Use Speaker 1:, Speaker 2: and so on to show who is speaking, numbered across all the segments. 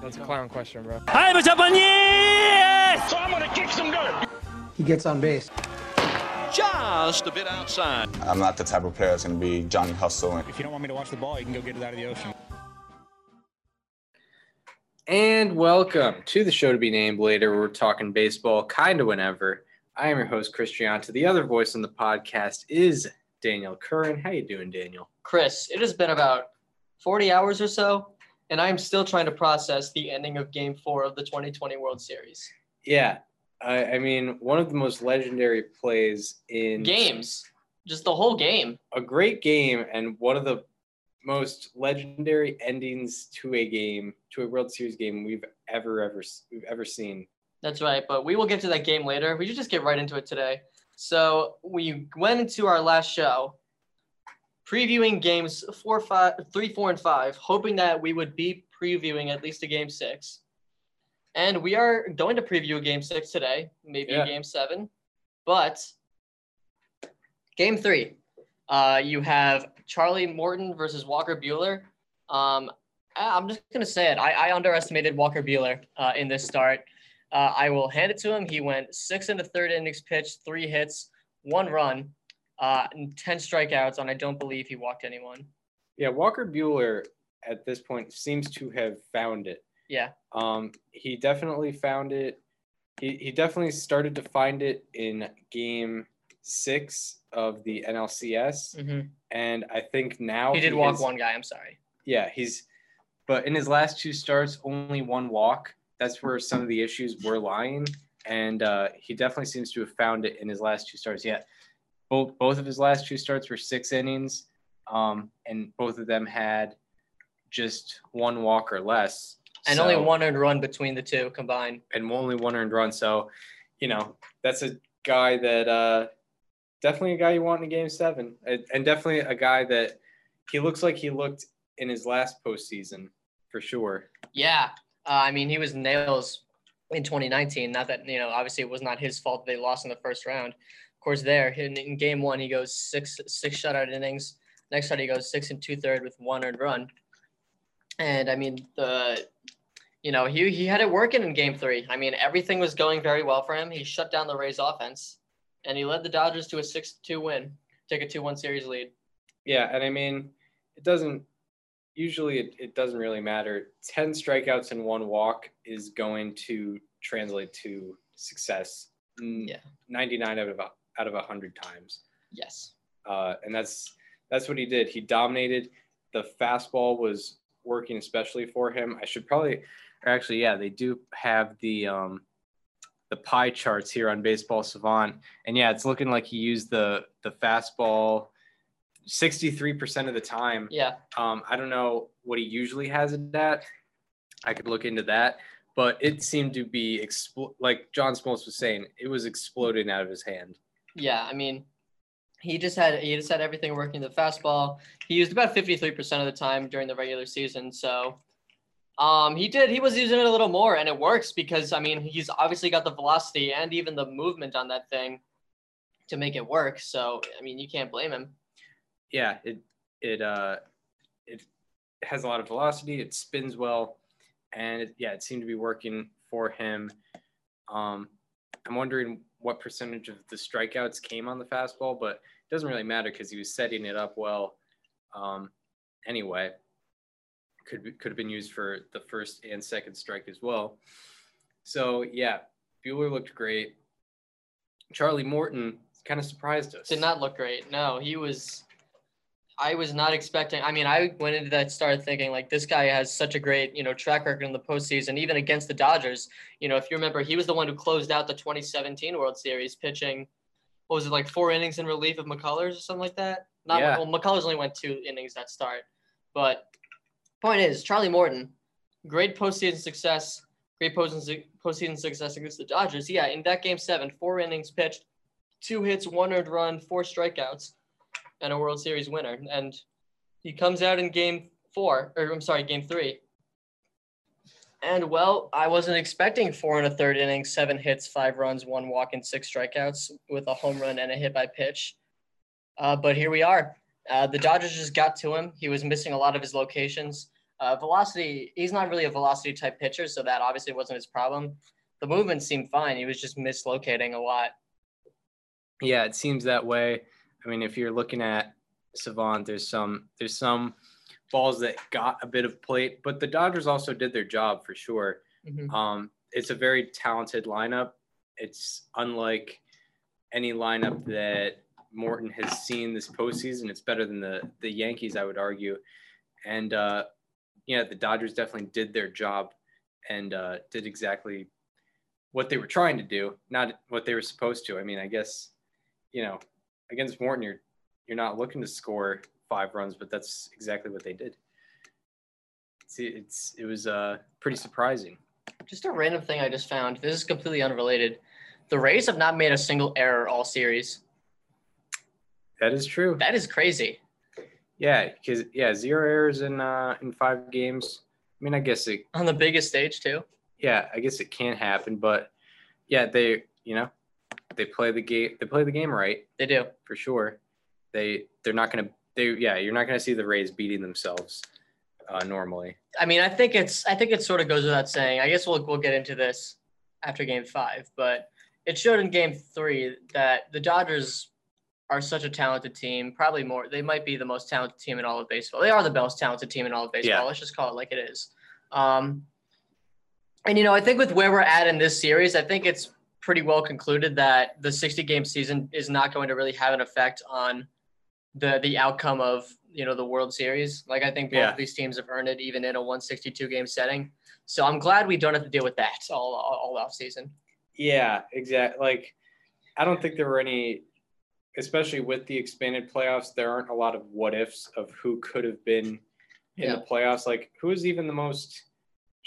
Speaker 1: That's a clown question, bro.
Speaker 2: Hi, what's up on you?
Speaker 3: So I'm gonna kick some dirt.
Speaker 4: He gets on base.
Speaker 2: Just a bit outside.
Speaker 5: I'm not the type of player that's going to be Johnny Hustle.
Speaker 3: If you don't want me to watch the ball, you can go get it out of the ocean.
Speaker 1: And welcome to the show to be named later. We're talking baseball kind of whenever. I am your host, Chris Gianta. The other voice on the podcast is Daniel Curran. How you doing, Daniel?
Speaker 6: Chris, it has been about 40 hours or so, and I'm still trying to process the ending of Game Four of the 2020 World Series.
Speaker 1: Yeah, I, I mean, one of the most legendary plays in
Speaker 6: Games, just the whole game.
Speaker 1: a great game and one of the most legendary endings to a game, to a World Series game we've ever ever we've ever seen.
Speaker 6: That's right, but we will get to that game later. We should just get right into it today. So we went into our last show previewing games four, five, three, four, and five, hoping that we would be previewing at least a game six. And we are going to preview a game six today, maybe
Speaker 1: Yeah.
Speaker 6: a game seven. But game three, uh, you have Charlie Morton versus Walker Buehler. Um, I'm just going to say it. I, I underestimated Walker Buehler uh, in this start. Uh, I will hand it to him. He went six in the third innings pitched, three hits, one run, uh, and 10 strikeouts, and I don't believe he walked anyone.
Speaker 1: Yeah, Walker Buehler at this point seems to have found it.
Speaker 6: Yeah.
Speaker 1: Um, he definitely found it. He, he definitely started to find it in game six of the NLCS.
Speaker 6: hmm
Speaker 1: And I think now
Speaker 6: He did walk
Speaker 1: has-
Speaker 6: one guy. I'm sorry.
Speaker 1: Yeah, he's, but in his last two starts, only one walk. That's where some of the issues were lying. And uh, he definitely seems to have found it in his last two starts. Yeah, both both of his last two starts were six innings, um, and both of them had just one walk or less,
Speaker 6: And only one earned run between the two combined.
Speaker 1: and only one earned run. So, you know, that's a guy that uh, definitely a guy you want in game seven, and and definitely a guy that he looks like he looked in his last postseason for sure.
Speaker 6: Yeah. Uh, I mean, he was nails in 2019. Not that, you know, obviously it was not his fault they lost in the first round. Course, there in, in game one, he goes six six shutout innings. Next start, he goes six and two third with one earned run. And I mean, the you know, he he had it working in game three. I mean, everything was going very well for him. He shut down the Rays offense and he led the Dodgers to a six two win, take a two one series lead.
Speaker 1: Yeah, and I mean, it doesn't usually it, it doesn't really matter. 10 strikeouts and one walk is going to translate to success.
Speaker 6: Yeah.
Speaker 1: 99 out of out of 100 times.
Speaker 6: Yes.
Speaker 1: Uh, and that's that's what he did. He dominated. The fastball was working especially for him. I should probably actually yeah, they do have the um the pie charts here on Baseball Savant. And yeah, it's looking like he used the the fastball 63% of the time.
Speaker 6: Yeah.
Speaker 1: Um, I don't know what he usually has it at. I could look into that, but it seemed to be expl- like John Smoltz was saying, it was exploding out of his hand.
Speaker 6: Yeah, I mean, he just had he just had everything working. The fastball, he used about fifty three percent of the time during the regular season. So, um, he did he was using it a little more, and it works because I mean he's obviously got the velocity and even the movement on that thing to make it work. So I mean you can't blame him.
Speaker 1: Yeah, it it uh it has a lot of velocity. It spins well, and it, yeah, it seemed to be working for him. Um, I'm wondering what percentage of the strikeouts came on the fastball, but it doesn't really matter because he was setting it up well. Um, anyway, could could have been used for the first and second strike as well. So yeah, Buehler looked great. Charlie Morton kind of surprised us.
Speaker 6: Did not look great. No, he was. I was not expecting. I mean, I went into that start thinking like this guy has such a great, you know, track record in the postseason, even against the Dodgers. You know, if you remember, he was the one who closed out the 2017 World Series, pitching. What was it like four innings in relief of McCullers or something like that? Not
Speaker 1: Yeah.
Speaker 6: well, McCullers only went two innings that start, but point is Charlie Morton, great postseason success, great postseason postseason success against the Dodgers. Yeah, in that game seven, four innings pitched, two hits, one earned run, four strikeouts, and a World Series winner. And he comes out in game four, or I'm sorry, game three. And well, I wasn't expecting four and a third inning, seven hits, five runs, one walk, and six strikeouts with a home run and a hit by pitch. Uh, but here we are. Uh, the Dodgers just got to him. He was missing a lot of his locations. Uh, velocity, he's not really a velocity type pitcher, so that obviously wasn't his problem. The movement seemed fine. He was just mislocating a lot.
Speaker 1: Yeah, it seems that way. I mean, if you're looking at Savant, there's some there's some balls that got a bit of plate, but the Dodgers also did their job for sure.
Speaker 6: Mhm.
Speaker 1: Um, it's a very talented lineup. It's unlike any lineup that Morton has seen this postseason. It's better than the the Yankees, I would argue. And uh, yeah, the Dodgers definitely did their job and uh, did exactly what they were trying to do, not what they were supposed to. I mean, I guess you know against Morton, you're you're not looking to score five runs, but that's exactly what they did. See, it's it was uh, pretty surprising.
Speaker 6: Just a random thing I just found. This is completely unrelated. The Rays have not made a single error all series.
Speaker 1: That is true.
Speaker 6: That is crazy.
Speaker 1: Yeah, because yeah, zero errors in uh, in five games. I mean, I guess it.
Speaker 6: On the biggest stage, too.
Speaker 1: Yeah, I guess it can happen, but yeah, they you know they play the game. They play the game right
Speaker 6: They do.
Speaker 1: for sure. They they're not gonna. They yeah, you're not gonna see the Rays beating themselves uh, normally.
Speaker 6: I mean, I think it's I think it sort of goes without saying. I guess we'll we'll get into this after game five, but it showed in game three that the Dodgers are such a talented team, probably more they might be the most talented team in all of baseball. They are the most talented team in all of baseball.
Speaker 1: Yeah.
Speaker 6: Let's just call it like it is. Um and you know, I think with where we're at in this series, I think it's pretty well concluded that the 60 game season is not going to really have an effect on the the outcome of you know the World Series. Like I think both
Speaker 1: Yeah.
Speaker 6: of these teams have earned it even in a 162 game setting. So I'm glad we don't have to deal with that all all, all off season.
Speaker 1: Yeah, exactly. Like, I don't think there were any, especially with the expanded playoffs, there aren't a lot of what ifs of who could have been in
Speaker 6: Yeah.
Speaker 1: the playoffs. Like, who is even the most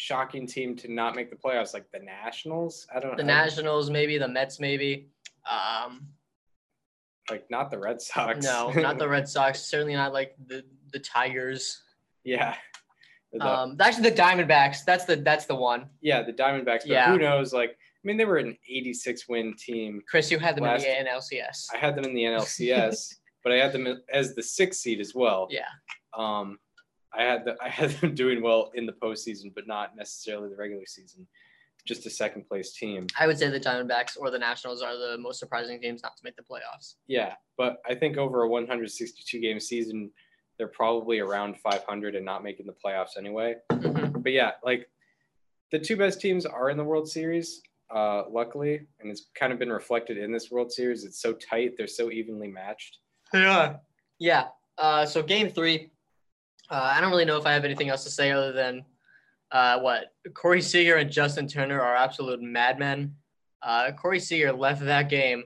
Speaker 1: shocking team to not make the playoffs? Like the Nationals? I don't know.
Speaker 6: The
Speaker 1: I-
Speaker 6: Nationals, maybe the Mets, maybe. Um,
Speaker 1: like not the Red Sox.
Speaker 6: no, not the Red Sox. Certainly not like the the Tigers.
Speaker 1: yeah. The-
Speaker 6: Um, actually, the Diamondbacks. That's the that's the one.
Speaker 1: yeah, the Diamondbacks. But
Speaker 6: yeah.
Speaker 1: who knows? Like, I mean, they were an 86 win team.
Speaker 6: Chris, you had them
Speaker 1: Last-
Speaker 6: in the NLCS.
Speaker 1: I had them in the NLCS, but I had them as the sixth seed as well.
Speaker 6: Yeah.
Speaker 1: Um, I had the, I had them doing well in the postseason, but not necessarily the regular season. Just a second place team.
Speaker 6: I would say the Diamondbacks or the Nationals are the most surprising teams not to make the playoffs.
Speaker 1: Yeah, but I think over a 162 game season, they're probably around 500 and not making the playoffs anyway.
Speaker 6: Mhm.
Speaker 1: But yeah, like the two best teams are in the World Series, uh, luckily, and it's kind of been reflected in this World Series. It's so tight; they're so evenly matched.
Speaker 6: Yeah. Yeah. Uh, so game three, uh, I don't really know if I have anything else to say other than uh, what Corey Seager and Justin Turner are absolute madmen. Uh, Corey Seager left that game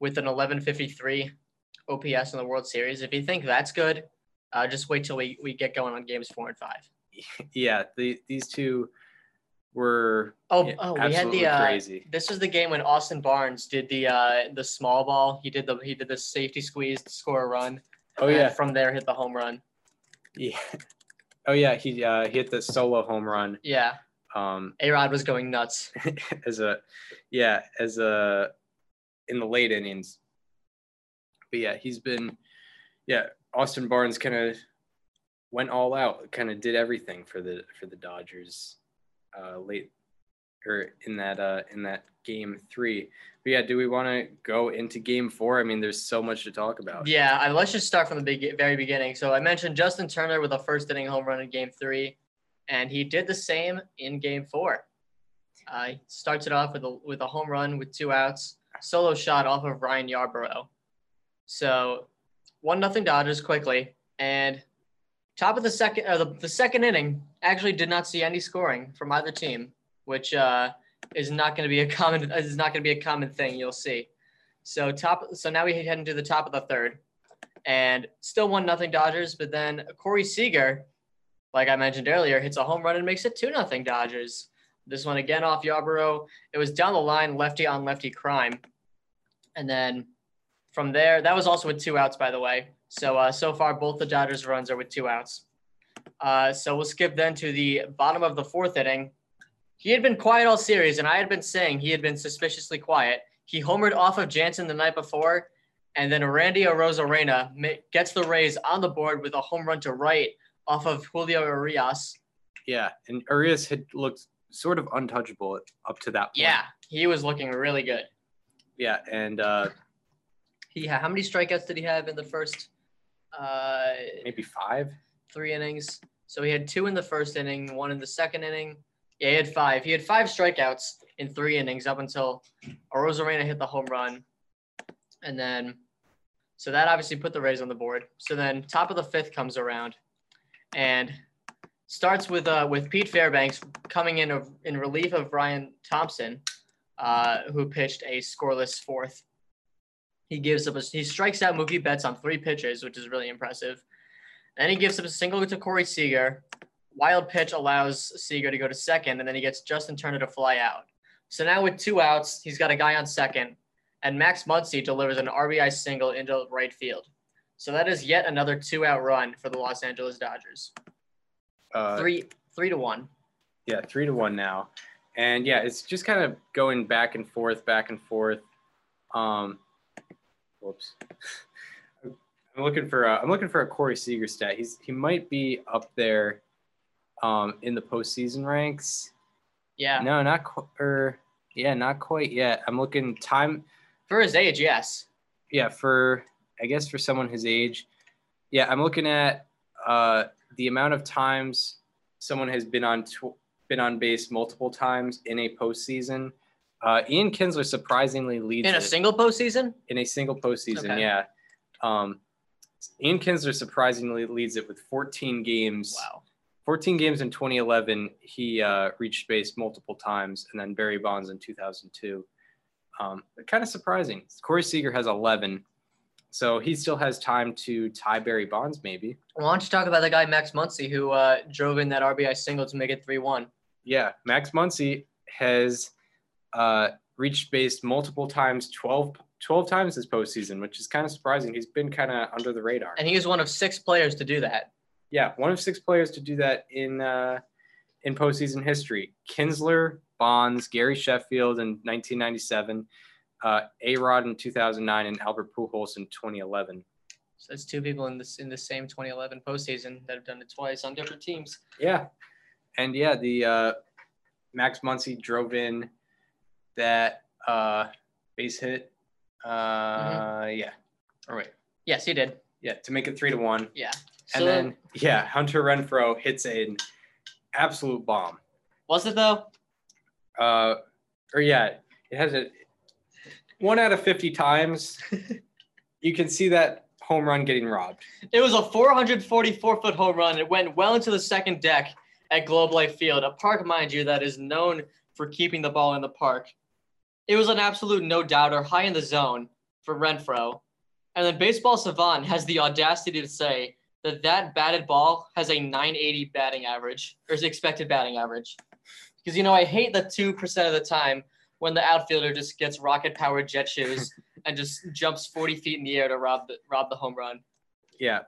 Speaker 6: with an 1153 OPS in the World Series. If you think that's good, uh, just wait till we, we get going on games four and five.
Speaker 1: Yeah, the, these two were
Speaker 6: Oh,
Speaker 1: yeah,
Speaker 6: oh we had
Speaker 1: absolutely
Speaker 6: the uh,
Speaker 1: crazy.
Speaker 6: this was the game when Austin Barnes did the uh, the small ball. He did the he did the safety squeeze to score a run.
Speaker 1: Oh
Speaker 6: and
Speaker 1: yeah,
Speaker 6: From there, hit the home run.
Speaker 1: Yeah. Oh yeah, he uh, hit the solo home run.
Speaker 6: Yeah.
Speaker 1: Um,
Speaker 6: A Rod was going nuts.
Speaker 1: as a yeah as a in the late innings but yeah he's been yeah austin barnes kind of went all out kind of did everything for the for the dodgers uh late or in that uh in that game three but yeah do we want to go into game four i mean there's so much to talk about
Speaker 6: Yeah, I, let's just start from the big, very beginning. So I mentioned Justin Turner with a first inning home run in Game Three, and he did the same in Game Four. Uh, starts it off with a with a home run with two outs, solo shot off of Ryan Yarbrough. So one nothing Dodgers quickly, and top of the second, uh, the, the second inning actually did not see any scoring from either team, which uh, is not going to be a common is not going to be a common thing you'll see. So top. So now we head into the top of the third, and still one nothing Dodgers. But then Corey Seager, like I mentioned earlier, hits a home run and makes it two nothing Dodgers. This one again off Yarbrough. It was down the line, lefty on lefty crime, and then from there, that was also with two outs, by the way. So uh, so far, both the Dodgers runs are with two outs. Uh, so we'll skip then to the bottom of the fourth inning. He had been quiet all series, and I had been saying he had been suspiciously quiet. He homered off of Jansen the night before, and then Randy Arozarena gets the Rays on the board with a home run to right off of Julio Urias.
Speaker 1: Yeah, and Urias had looked sort of untouchable up to that point.
Speaker 6: Yeah, he was looking really good.
Speaker 1: Yeah, and uh,
Speaker 6: He had how many strikeouts did he have in the first uh,
Speaker 1: maybe five.
Speaker 6: three innings? So he had two in the first inning, one in the second inning. Yeah, he had five. He had five strikeouts in three innings up until Rosarena hit the home run, and then so that obviously put the Rays on the board. So then top of the fifth comes around, and starts with uh with Pete Fairbanks coming in of, in relief of Ryan Thompson, uh, who pitched a scoreless fourth. He gives up a, he strikes out Mookie Betts on three pitches, which is really impressive. Then he gives up a single to Corey Seager. Wild pitch allows Seager to go to second, and then he gets Justin Turner to fly out. So now with two outs, he's got a guy on second, and Max Muncy delivers an RBI single into right field. So that is yet another two-out run for the Los Angeles Dodgers.
Speaker 1: Uh,
Speaker 6: Three, three to one.
Speaker 1: Yeah, three to one now, and yeah, it's just kind of going back and forth, back and forth. Um, whoops. I'm looking for a, I'm looking for a Corey Seager stat. He's he might be up there, um, in the postseason ranks.
Speaker 6: Yeah,
Speaker 1: No, not qu- or yeah, not quite yet. I'm looking time.
Speaker 6: for his age, yes.
Speaker 1: Yeah, for I guess for someone his age, yeah, I'm looking at uh, the amount of times someone has been on tw- been on base multiple times in a postseason. Uh, Ian Kinsler surprisingly leads
Speaker 6: In a single postseason.
Speaker 1: in a single postseason.
Speaker 6: Okay.
Speaker 1: Yeah, um, Ian Kinsler surprisingly leads it with 14 games.
Speaker 6: Wow.
Speaker 1: 14 games in 2011. He uh, reached base multiple times, and then Barry Bonds in 2002. Um, kind of surprising. Corey Seager has 11, so he still has time to tie Barry Bonds, maybe.
Speaker 6: Why don't you talk about the guy Max Muncy who uh, drove in that RBI single to make it three one?
Speaker 1: Yeah, Max Muncy has uh, reached base multiple times, 12, 12 times this postseason, which is kind of surprising. He's been kind of under the radar.
Speaker 6: And he is one of six players to do that.
Speaker 1: Yeah, one of six players to do that in uh, in postseason history. Kinsler, Bonds, Gary Sheffield in 1997, uh, A Rod in 2009, and Albert Pujols in 2011.
Speaker 6: So that's two people in this in the same 2011 postseason that have done it twice on different teams.
Speaker 1: Yeah, and yeah, the uh, Max Muncy drove in that uh, base hit. Uh, Yeah, all right.
Speaker 6: Yes, he did.
Speaker 1: Yeah, to make it three to one.
Speaker 6: Yeah.
Speaker 1: And
Speaker 6: So
Speaker 1: then yeah, Hunter Renfroe hits an absolute bomb.
Speaker 6: was it though?
Speaker 1: uh, or yeah, it has a one out of 50 times. you can see that home run getting robbed.
Speaker 6: It was a 444 foot home run. It went well into the second deck at Globe Life Field, a park, mind you, that is known for keeping the ball in the park. It was an absolute no doubter, high in the zone for Renfroe. And then Baseball Savant has the audacity to say that that batted ball has a 980 batting average, or is expected batting average. Because, you know, I hate the 2% of the time when the outfielder just gets rocket powered jet shoes and just jumps 40 feet in the air to rob the, rob the home run.
Speaker 1: Yeah.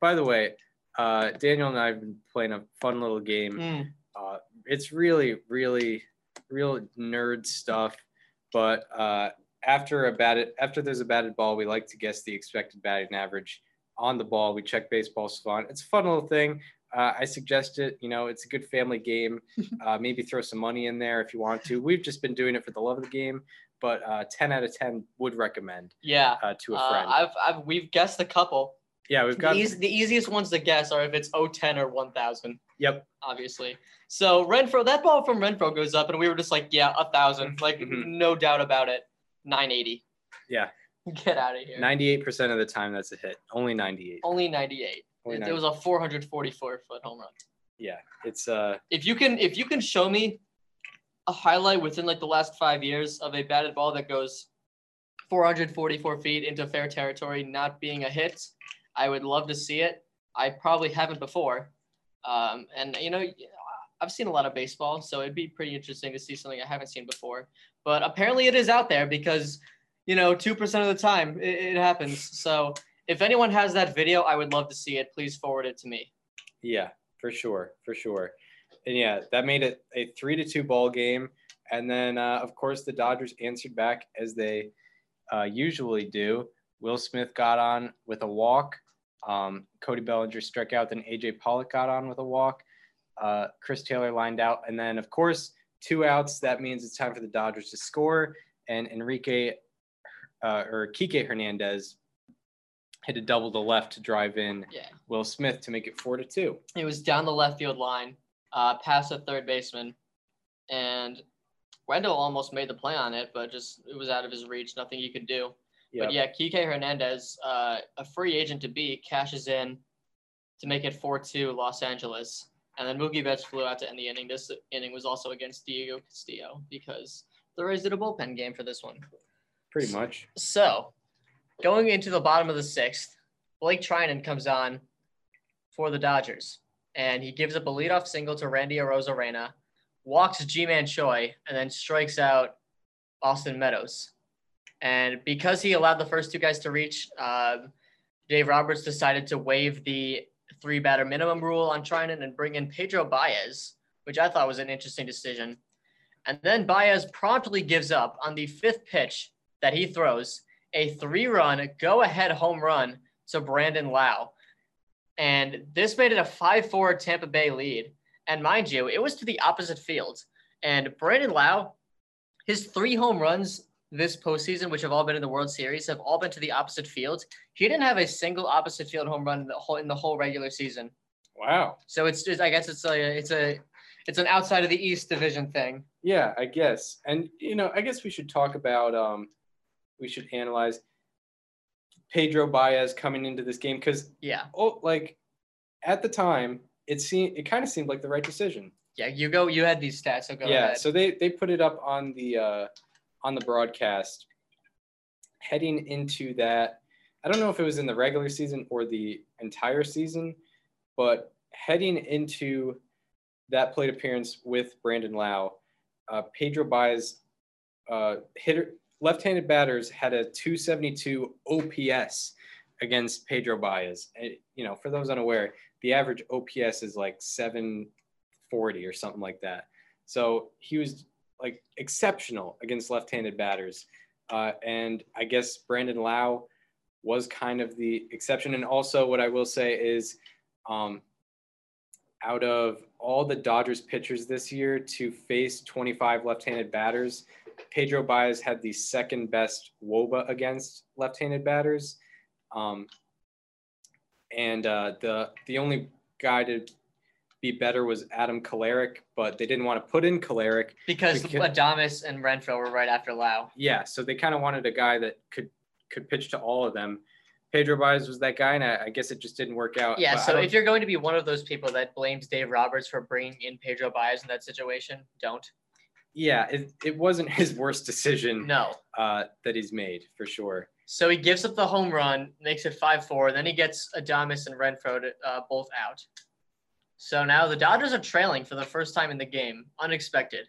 Speaker 1: By the way, uh, Daniel and I have been playing a fun little game.
Speaker 6: Mm.
Speaker 1: Uh, it's really, really, real nerd stuff. But uh, after a batted, after there's a batted ball, we like to guess the expected batting average on the ball. We check baseball savant. It's a fun little thing. Uh, I suggest it. You know, it's a good family game. Uh, maybe throw some money in there if you want to. We've just been doing it for the love of the game, but uh, 10 out of 10 would recommend
Speaker 6: Yeah.
Speaker 1: uh, to a
Speaker 6: Uh,
Speaker 1: friend.
Speaker 6: I've, I've we've guessed a couple.
Speaker 1: yeah, we've got.
Speaker 6: the, the easiest ones to guess are if it's 010 or 1000,
Speaker 1: Yep.
Speaker 6: obviously. So Renfroe, that ball from Renfroe goes up, and we were just like, yeah, a thousand, like
Speaker 1: Mhm.
Speaker 6: no doubt about it. 980.
Speaker 1: Yeah.
Speaker 6: Get out of here.
Speaker 1: 98% of the time that's a hit. Only 98.
Speaker 6: Only 98.
Speaker 1: Only
Speaker 6: It, it was a 444 foot home run.
Speaker 1: Yeah, it's uh
Speaker 6: If you can, if you can show me a highlight within like the last five years of a batted ball that goes 444 feet into fair territory, not being a hit, I would love to see it. I probably haven't before, um, and you know, I've seen a lot of baseball, so it'd be pretty interesting to see something I haven't seen before. But apparently, it is out there because you know, two percent of the time it, it happens. So if anyone has that video, I would love to see it. Please forward it to me.
Speaker 1: yeah, for sure, for sure. And yeah, that made it a 3 to 2 ball game and then uh, of course the Dodgers answered back as they uh, usually do. Will Smith got on with a walk. Um, Cody Bellinger struck out, then AJ Pollock got on with a walk. Uh, Chris Taylor lined out, and then of course two outs. That means it's time for the Dodgers to score. And Enrique uh, or Kike Hernandez hit a double to left to drive in
Speaker 6: Yeah.
Speaker 1: Will Smith to make it four to two.
Speaker 6: It was down the left field line, uh, past the third baseman, and Wendle almost made the play on it, but just it was out of his reach. Nothing he could do.
Speaker 1: Yep.
Speaker 6: But yeah, Kike Hernandez, uh, a free agent to be, cashes in to make it 4-2 Los Angeles. And then Mookie Betts flew out to end the inning. This inning was also against Diego Castillo because the Rays did a bullpen game for this one.
Speaker 1: Pretty much.
Speaker 6: So, going into the bottom of the sixth, Blake Treinen comes on for the Dodgers, and he gives up a leadoff single to Randy Arozarena, walks Ji-Man Choi, and then strikes out Austin Meadows. And because he allowed the first two guys to reach, um, Dave Roberts decided to waive the three batter minimum rule on Treinen and bring in Pedro Baez, which I thought was an interesting decision. And then Baez promptly gives up on the fifth pitch that he throws a three run go ahead home run to Brandon Lowe. And this made it a 5 4 Tampa Bay lead. And mind you, it was to the opposite field. And Brandon Lowe, his three home runs this postseason, which have all been in the World Series, have all been to the opposite field. He didn't have a single opposite field home run in the whole in the whole regular season.
Speaker 1: Wow.
Speaker 6: So it's just, I guess it's a it's a it's an outside of the East Division thing.
Speaker 1: Yeah, I guess. And you know, I guess we should talk about um we should analyze Pedro Baez coming into this game because
Speaker 6: Yeah,
Speaker 1: oh like at the time it seemed it kind of seemed like the right decision.
Speaker 6: yeah. You go. You had these stats, so go
Speaker 1: yeah,
Speaker 6: ahead.
Speaker 1: so they they put it up on the uh on the broadcast heading into that I don't know if it was in the regular season or the entire season, but heading into that plate appearance with Brandon Lowe, uh, Pedro Baez uh, hitter left-handed batters had a 272 OPS against Pedro Baez. You know, for those unaware, the average OPS is like 740 or something like that. So he was like exceptional against left-handed batters. Uh, and I guess Brandon Lowe was kind of the exception. And also, what I will say is, um, out of all the Dodgers pitchers this year to face 25 left-handed batters, Pedro Baez had the second best WOBA against left-handed batters, um, and uh, the the only guy to be better was Adam Kolarek, but they didn't want to put in Kolarek.
Speaker 6: Because
Speaker 1: Because-
Speaker 6: Adames and Renfroe were right after Lowe.
Speaker 1: Yeah, so they kind of wanted a guy that could could pitch to all of them. Pedro Baez was that guy, and I, I guess it just didn't work out.
Speaker 6: Yeah,
Speaker 1: But
Speaker 6: so if you're going to be one of those people that blames Dave Roberts for bringing in Pedro Baez in that situation, don't.
Speaker 1: Yeah, it, it wasn't his worst decision
Speaker 6: No.
Speaker 1: uh, that he's made for sure.
Speaker 6: So he gives up the home run, makes it 5 4. Then he gets Adames and Renfroe to, uh, both out. So now the Dodgers are trailing for the first time in the game. Unexpected.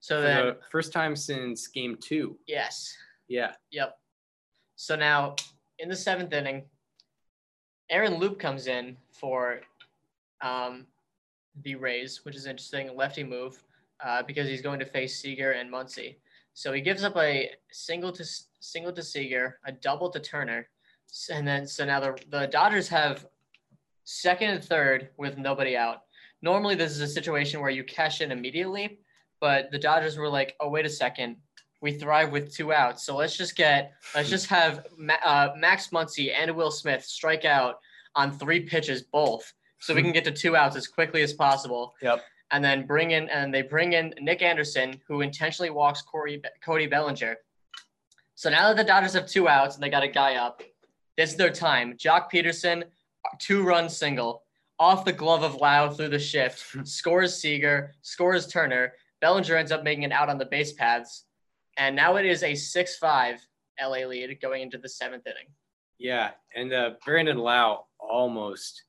Speaker 6: So
Speaker 1: For
Speaker 6: then,
Speaker 1: the first time since game two.
Speaker 6: yes.
Speaker 1: Yeah.
Speaker 6: Yep. So now in the seventh inning, Aaron Loup comes in for um, the Rays, which is interesting. Lefty move uh, because he's going to face Seager and Muncy. So he gives up a single to single to Seager, a double to Turner, and then so now the the Dodgers have second and third with nobody out. Normally, this is a situation where you cash in immediately, but the Dodgers were like, "Oh, wait a second, we thrive with two outs, so let's just get let's just have uh, Max Muncy and Will Smith strike out on three pitches both, so we can get to two outs as quickly as possible."
Speaker 1: Yep.
Speaker 6: And then bring in and they bring in Nick Anderson, who intentionally walks Corey Cody Bellinger. So now that the Dodgers have two outs and they got a guy up, this is their time. Joc Pederson, two run single off the glove of Lowe through the shift, scores Seager, scores Turner. Bellinger ends up making an out on the base paths. And now it is a 6 5 LA lead going into the seventh inning.
Speaker 1: Yeah. And uh, Brandon Lowe almost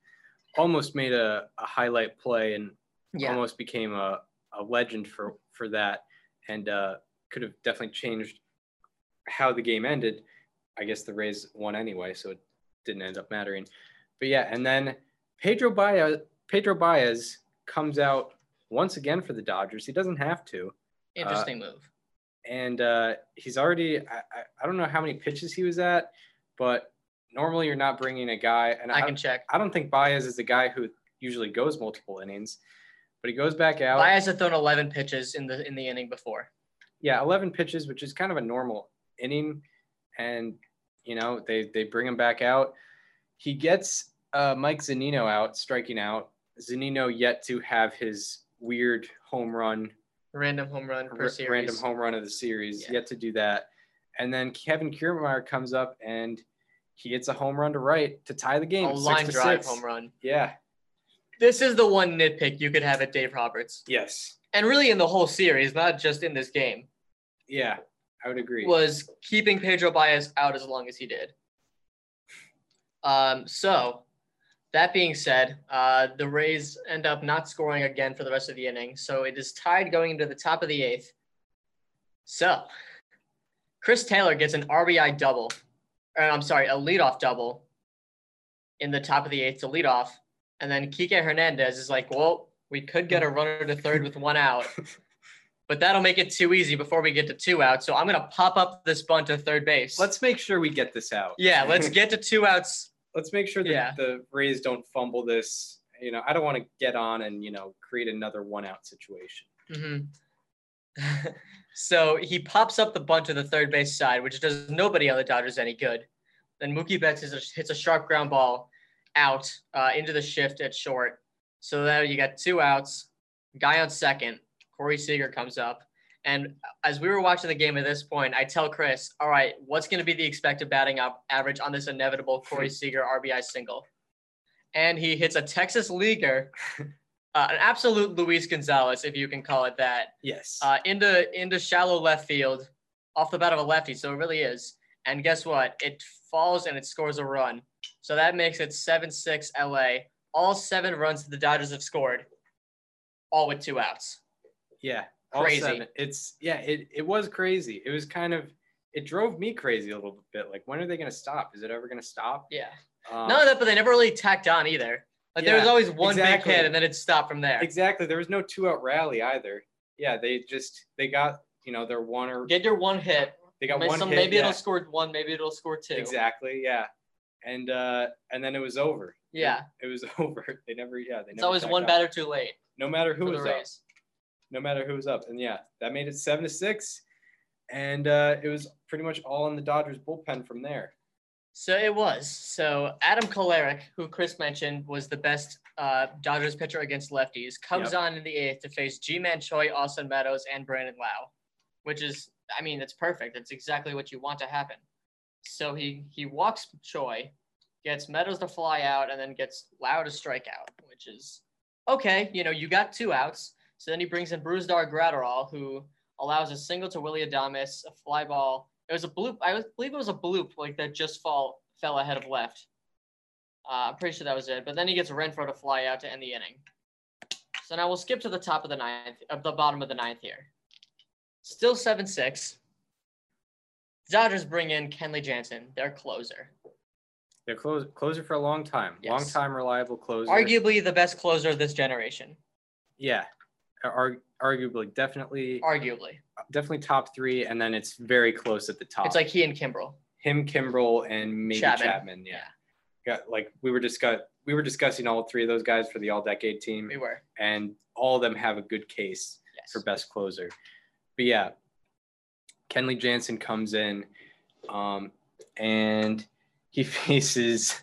Speaker 1: almost made a, a highlight play and almost became a, a legend for for that and uh, could have definitely changed how the game ended. I guess the Rays won anyway, so it didn't end up mattering. But yeah, and then Pedro Baez Pedro Baez comes out once again for the Dodgers. He doesn't have to.
Speaker 6: Interesting move.
Speaker 1: and uh, he's already I, I, I don't know how many pitches he was at but normally you're not bringing a guy, and
Speaker 6: I
Speaker 1: I,
Speaker 6: can check.
Speaker 1: I don't think Baez is the guy who usually goes multiple innings, but he goes back out.
Speaker 6: Baez had thrown 11 pitches in the in the inning before.
Speaker 1: yeah, 11 pitches, which is kind of a normal inning. And, you know, they, they bring him back out. He gets uh, Mike Zunino out, striking out. Zunino yet to have his weird home run,
Speaker 6: Random home run per
Speaker 1: r-
Speaker 6: series.
Speaker 1: random home run of the series,
Speaker 6: Yeah.
Speaker 1: yet to do that. And then Kevin Kiermaier comes up and he hits a home run to right to tie the game.
Speaker 6: A line drive
Speaker 1: six.
Speaker 6: home run.
Speaker 1: Yeah.
Speaker 6: This is the one nitpick you could have at Dave Roberts,
Speaker 1: Yes.
Speaker 6: and really in the whole series, not just in this game,
Speaker 1: Yeah. I would agree.
Speaker 6: was keeping Pedro Baez out as long as he did. Um, so that being said, uh, the Rays end up not scoring again for the rest of the inning, so it is tied going into the top of the eighth. So Chris Taylor gets an RBI double, or I'm sorry, a leadoff double in the top of the eighth to lead off, and then Kike Hernandez is like, "Well, we could get a runner to third with one out." But that'll make it too easy before we get to two outs. So I'm gonna pop up this bunt to third base.
Speaker 1: let's make sure we get this out.
Speaker 6: yeah, let's get to two outs.
Speaker 1: let's make sure that
Speaker 6: Yeah.
Speaker 1: the Rays don't fumble this. You know, I don't want to get on and you know create another one out situation.
Speaker 6: hmm so he pops up the bunt to the third base side, which does nobody on the Dodgers any good. Then Mookie Betts a, hits a sharp ground ball out uh, into the shift at short. So now you got two outs, guy on second. Corey Seager comes up. And as we were watching the game at this point, I tell Chris, all right, what's going to be the expected batting up average on this inevitable Corey Seager RBI single? And he hits a Texas leaguer, uh, an absolute Luis Gonzalez, if you can call it that,
Speaker 1: Yes.
Speaker 6: uh, into into shallow left field, off the bat of a lefty. So it really is. And guess what? It falls and it scores a run. So that makes it seven six LA. All seven runs that the Dodgers have scored, all with two outs.
Speaker 1: yeah.
Speaker 6: crazy.
Speaker 1: seven. It's yeah. It it was crazy. It was kind of. It drove me crazy a little bit. Like, when are they going to stop? Is it ever going to stop?
Speaker 6: Yeah.
Speaker 1: Um,
Speaker 6: None of that, but they never really tacked on either. Like there was always one
Speaker 1: exactly.
Speaker 6: big hit and then it stopped from there.
Speaker 1: Exactly. There was no two out rally either. Yeah. They just they got you know their one or
Speaker 6: Get your one hit.
Speaker 1: They got
Speaker 6: Maybe,
Speaker 1: one
Speaker 6: some-
Speaker 1: hit.
Speaker 6: maybe
Speaker 1: yeah.
Speaker 6: it'll score one, maybe it'll score two.
Speaker 1: Exactly. Yeah. And uh and then it was over.
Speaker 6: Yeah.
Speaker 1: It, was over. They never. Yeah. They
Speaker 6: It's
Speaker 1: never
Speaker 6: always one
Speaker 1: on.
Speaker 6: batter too late
Speaker 1: No matter who was up. No matter who was up. And yeah, that made it seven to six. And uh, it was pretty much all in the Dodgers bullpen from there.
Speaker 6: So it was. So Adam Kolarek, who Chris mentioned was the best uh, Dodgers pitcher against lefties, comes on in the eighth to face Ji-Man Choi, Austin Meadows, and Brandon Lowe, which is, I mean, it's perfect. That's exactly what you want to happen. So he he walks Choi, gets Meadows to fly out, and then gets Lowe to strike out, which is okay. You know, you got two outs. So then he brings in Brusdar Graterol, who allows a single to Willie Adames, a fly ball. It was a bloop. I believe it was a bloop, like that just fall fell ahead of left. Uh, I'm pretty sure that was it. But then he gets Renfroe to fly out to end the inning. So now we'll skip to the top of the ninth, of the bottom of the ninth here. Still seven six. Dodgers bring in Kenley Jansen, their closer,
Speaker 1: They're close, closer for a long time. Long time reliable closer.
Speaker 6: arguably the best closer of this generation.
Speaker 1: Yeah. Ar- arguably, definitely,
Speaker 6: Arguably,
Speaker 1: definitely top three. And then it's very close at the top.
Speaker 6: it's like he and Kimbrel.
Speaker 1: him, Kimbrel, and maybe
Speaker 6: Chapman.
Speaker 1: Chapman. yeah. Got like we were discuss we were discussing all three of those guys for the all decade team.
Speaker 6: We were.
Speaker 1: and all of them have a good case
Speaker 6: Yes.
Speaker 1: for best closer. But yeah, Kenley Jansen comes in, um, and he faces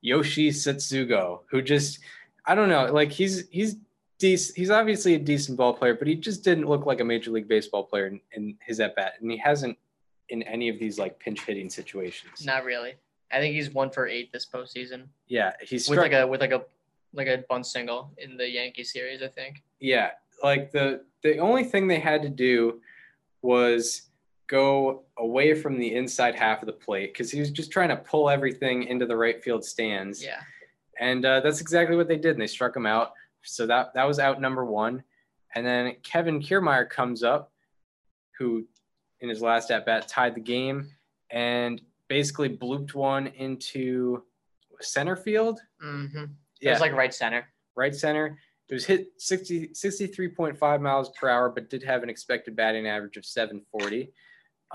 Speaker 1: Yoshi Tsutsugo, who just I don't know, like he's he's decent. He's obviously a decent ball player, but he just didn't look like a major league baseball player in, in his at bat, and he hasn't in any of these like pinch hitting situations.
Speaker 6: Not really. I think he's one for eight this postseason
Speaker 1: Yeah, he's
Speaker 6: with like a with like a like a bunt single in the Yankee series. I think.
Speaker 1: yeah like the the only thing they had to do was go away from the inside half of the plate because he was just trying to pull everything into the right field stands
Speaker 6: Yeah.
Speaker 1: and uh, that's exactly what they did and they struck him out so that that was out number one and then kevin kiermaier comes up who in his last at bat tied the game and basically blooped one into center field
Speaker 6: Mm-hmm. It was like right center.
Speaker 1: right center. It was hit 60, 63.5 miles per hour, but did have an expected batting average of 740.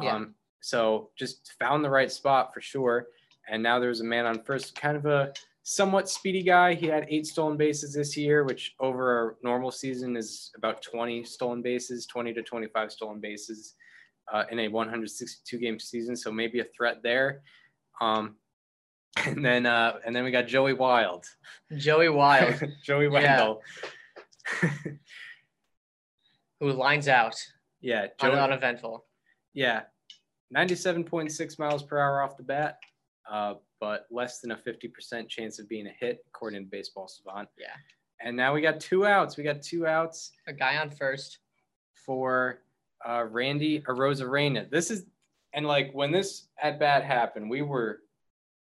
Speaker 6: Yeah.
Speaker 1: Um, so just found the right spot for sure. and now there's a man on first, kind of a somewhat speedy guy. He had eight stolen bases this year, which over a normal season is about 20 stolen bases, 20 to 25 stolen bases uh, in a 162 game season. So maybe a threat there. Um, and then uh, and then we got Joey Wild.
Speaker 6: Joey Wild,
Speaker 1: Joey. Wendle.
Speaker 6: who lines out
Speaker 1: yeah,
Speaker 6: un-
Speaker 1: Joey,
Speaker 6: uneventful.
Speaker 1: yeah, 97.6 miles per hour off the bat, uh, but less than a 50% chance of being a hit, according to Baseball Savant.
Speaker 6: Yeah.
Speaker 1: And now we got two outs. We got two outs
Speaker 6: A guy on first.
Speaker 1: for uh, Randy Arozarena. This is, and like when this at bat happened, we were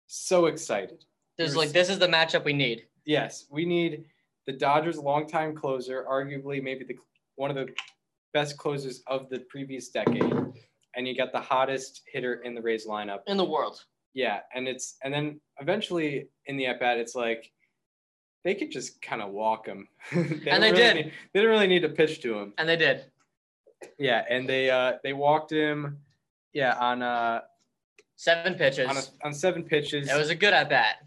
Speaker 1: so excited.
Speaker 6: There's like this is the matchup we need.
Speaker 1: Yes, we need the Dodgers' longtime closer, arguably maybe the one of the best closers of the previous decade, and you got the hottest hitter in the Rays lineup.
Speaker 6: In the world.
Speaker 1: Yeah, and it's and then eventually in the at bat, it's like they could just kind of walk him. they
Speaker 6: And they
Speaker 1: really
Speaker 6: did.
Speaker 1: Need, they didn't really need to pitch to him.
Speaker 6: And they did.
Speaker 1: Yeah, and they uh they walked him. Yeah, on uh
Speaker 6: Seven pitches.
Speaker 1: on, a, on seven pitches.
Speaker 6: It was a good at bat.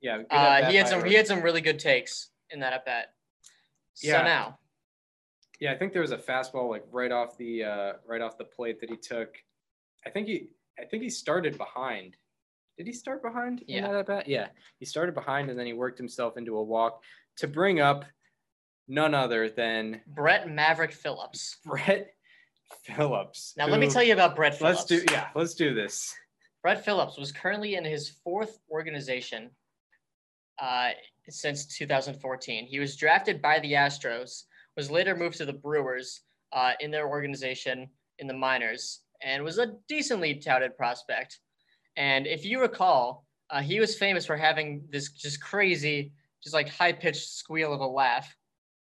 Speaker 1: yeah. good
Speaker 6: Uh,
Speaker 1: at-bat
Speaker 6: he had some he had some really good takes in that at bat. So
Speaker 1: Yeah.
Speaker 6: now
Speaker 1: Yeah, I think there was a fastball like right off the uh, right off the plate that he took. I think he I think he started behind. Did he start behind? in
Speaker 6: Yeah.
Speaker 1: that at bat? Yeah. He started behind and then he worked himself into a walk to bring up none other than
Speaker 6: Brett Maverick Phillips.
Speaker 1: Brett Phillips.
Speaker 6: Now let me tell you about Brett Phillips.
Speaker 1: Let's do yeah, let's do this.
Speaker 6: Brett Phillips was currently in his fourth organization uh, since 2014. He was drafted by the Astros, was later moved to the Brewers uh, in their organization in the minors, and was a decently touted prospect. And if you recall, uh, he was famous for having this just crazy, just like high pitched squeal of a laugh.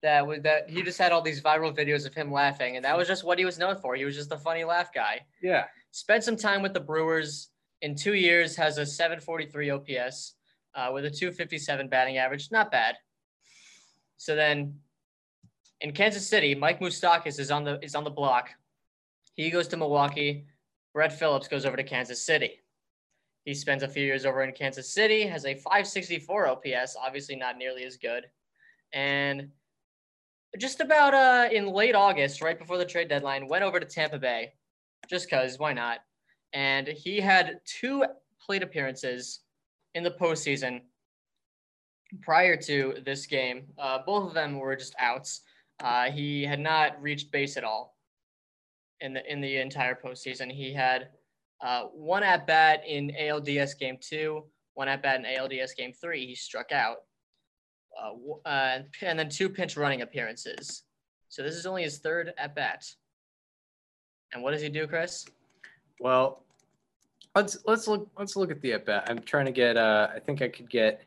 Speaker 6: That was that he just had all these viral videos of him laughing, and that was just what he was known for. He was just the funny laugh guy
Speaker 1: Yeah.
Speaker 6: spent some time with the Brewers in two years, has a 743 OPS uh, with a 257 batting average. Not bad. So then in Kansas City, Mike Moustakas is on the is on the block. He goes to Milwaukee. Brett Phillips goes over to Kansas City. He spends a few years over in Kansas City, has a 564 OPS, obviously not nearly as good. And just about uh, in late August, right before the trade deadline, went over to Tampa Bay just because why not? And he had two plate appearances in the postseason prior to this game. Uh, both of them were just outs. Uh, he had not reached base at all in the in the entire postseason. He had uh, one at bat in ALDS game two, one at bat in ALDS game three. He struck out, uh, uh, and then two pinch running appearances. So this is only his third at bat. And what does he do, Chris?
Speaker 1: Well, let's let's look let's look at the at bat. I'm trying to get uh I think I could get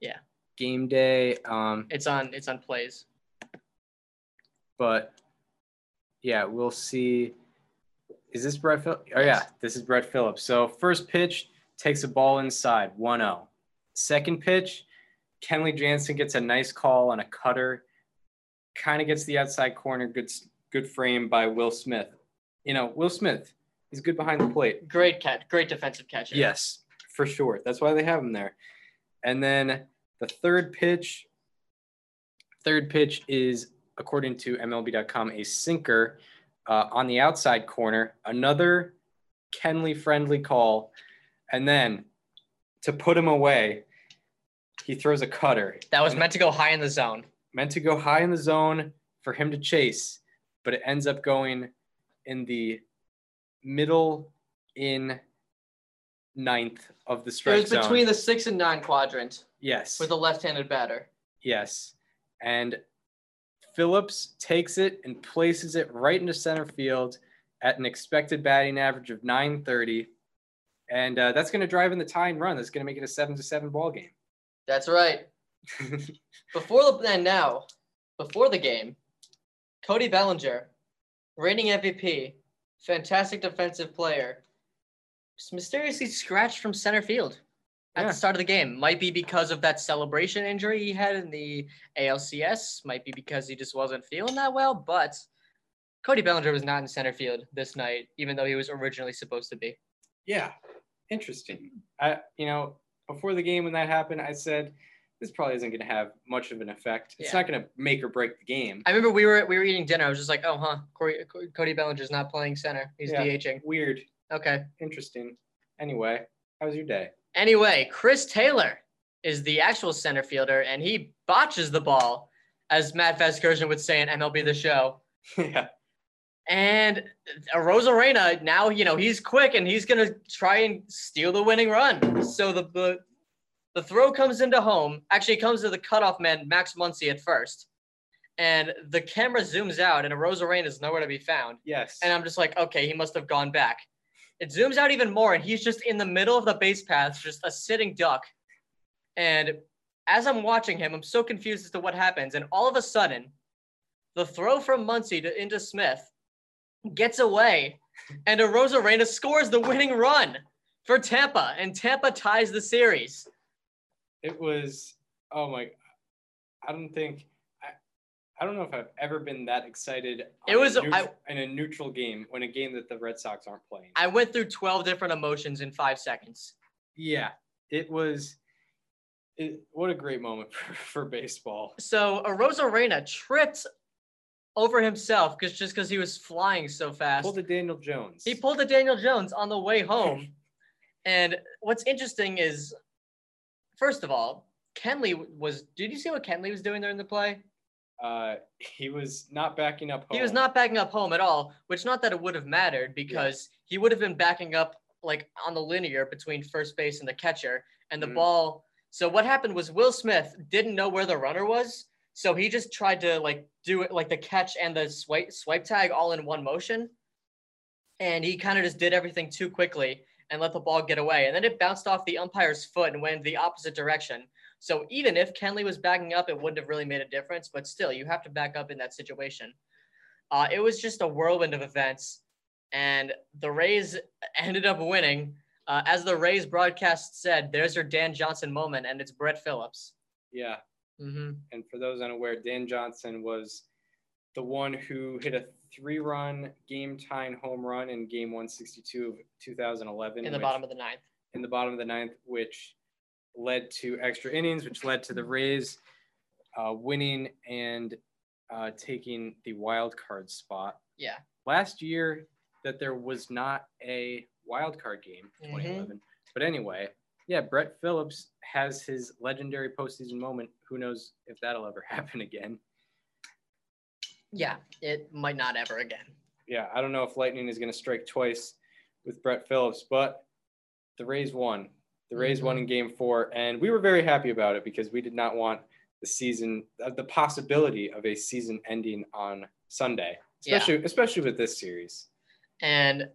Speaker 6: Yeah.
Speaker 1: game day. Um
Speaker 6: It's on it's on plays.
Speaker 1: but yeah, we'll see. Is this Brett Phillips? Oh, yeah, this is Brett Phillips. So, first pitch takes a ball inside, 1 0. Second pitch, Kenley Jansen gets a nice call on a cutter, kind of gets the outside corner, good, good frame by Will Smith. You know, Will Smith, he's good behind the plate.
Speaker 6: Great catch, great defensive catch.
Speaker 1: Yes, for sure. That's why they have him there. And then the third pitch, third pitch is according to MLB.com a sinker uh, on the outside corner. Another Kenley friendly call, and then to put him away, he throws a cutter
Speaker 6: That was meant to go high in the zone.
Speaker 1: meant to go high in the zone for him to chase, but it ends up going in the middle in ninth of the
Speaker 6: It
Speaker 1: strike
Speaker 6: was
Speaker 1: zone.
Speaker 6: between the six and nine quadrant
Speaker 1: yes,
Speaker 6: with a left-handed batter.
Speaker 1: yes, and Phillips takes it and places it right into center field at an expected batting average of 930, and uh, that's going to drive in the tying run. That's going to make it a seven to seven ball game.
Speaker 6: That's right. Before the and now, before the game, Cody Bellinger, reigning MVP, fantastic defensive player, just mysteriously scratched from center field at
Speaker 1: Yeah.
Speaker 6: the start of the game. Might be because of that celebration injury he had in the ALCS. Might be because he just wasn't feeling that well. But Cody Bellinger was not in center field this night, even though he was originally supposed to be.
Speaker 1: Yeah. interesting. I, you know, before the game when that happened, I said this probably isn't going to have much of an effect. It's
Speaker 6: Yeah.
Speaker 1: not going to make or break the game.
Speaker 6: I remember we were we were eating dinner. I was just like, oh, huh, Corey, Cody Bellinger's not playing center. He's
Speaker 1: Yeah.
Speaker 6: DHing.
Speaker 1: Weird,
Speaker 6: Okay.
Speaker 1: interesting. Anyway, how was your day?
Speaker 6: Anyway, Chris Taylor is the actual center fielder, and he botches the ball, as Matt Vasgersian would say in MLB The Show.
Speaker 1: yeah,
Speaker 6: And Rosarena, now you know he's quick and he's gonna try and steal the winning run. So the the, the throw comes into home. Actually, it comes to the cutoff man Max Muncy at first, and the camera zooms out, and Arozarena is nowhere to be found.
Speaker 1: yes.
Speaker 6: And I'm just like, okay, he must have gone back. It zooms out even more, and he's just in the middle of the base path, just a sitting duck. And as I'm watching him, I'm so confused as to what happens. And all of a sudden, the throw from Muncy to into Smith gets away, and Arozarena scores the winning run for Tampa, and Tampa ties the series.
Speaker 1: It was oh my i don't think i, I don't know if i've ever been that excited
Speaker 6: It
Speaker 1: on a
Speaker 6: was- I-
Speaker 1: in a neutral game when a game that the red sox aren't playing
Speaker 6: I went through 12 different emotions in five seconds.
Speaker 1: yeah it was it, what a great moment for, for baseball
Speaker 6: So Arozarena tripped over himself because just because he was flying so fast.
Speaker 1: pulled a daniel jones
Speaker 6: He pulled a Daniel Jones on the way home. and what's interesting is, first of all, Kenley was. Did you see what Kenley was doing during the play?
Speaker 1: uh he was not backing up
Speaker 6: He was not backing up home at all, which not that it would have mattered because he would have been backing up like on the linear between first base and the catcher and the
Speaker 1: Mhm.
Speaker 6: ball. So what happened was Will Smith didn't know where the runner was, so he just tried to like do it like the catch and the swipe swipe tag all in one motion. And he kind of just did everything too quickly and let the ball get away. And then it bounced off the umpire's foot and went the opposite direction. So even if Kenley was backing up, it wouldn't have really made a difference. But still, you have to back up in that situation. Uh, it was just a whirlwind of events, and the Rays ended up winning. Uh, as the Rays broadcast said, "There's your Dan Johnson moment," and it's Brett Phillips.
Speaker 1: yeah
Speaker 6: hmm
Speaker 1: and for those unaware dan johnson was the one who hit a three-run game-tying home run in game 162 of 2011
Speaker 6: In the
Speaker 1: which-
Speaker 6: bottom of the ninth.
Speaker 1: in the bottom of the ninth, which led to extra innings, which led to the Rays uh, winning and uh, taking the wild card spot.
Speaker 6: Yeah.
Speaker 1: Last year, that there was not a wild card game,
Speaker 6: Mhm.
Speaker 1: 2011. But anyway, yeah, Brett Phillips has his legendary postseason moment. Who knows if that'll ever happen again?
Speaker 6: Yeah, it might not ever again.
Speaker 1: Yeah, I don't know if Lightning is going to strike twice with Brett Phillips, but the Rays won. The Rays won in game four, and we were very happy about it because we did not want the season, uh, the possibility of a season ending on Sunday,
Speaker 6: Yeah.
Speaker 1: especially especially with this series.
Speaker 6: and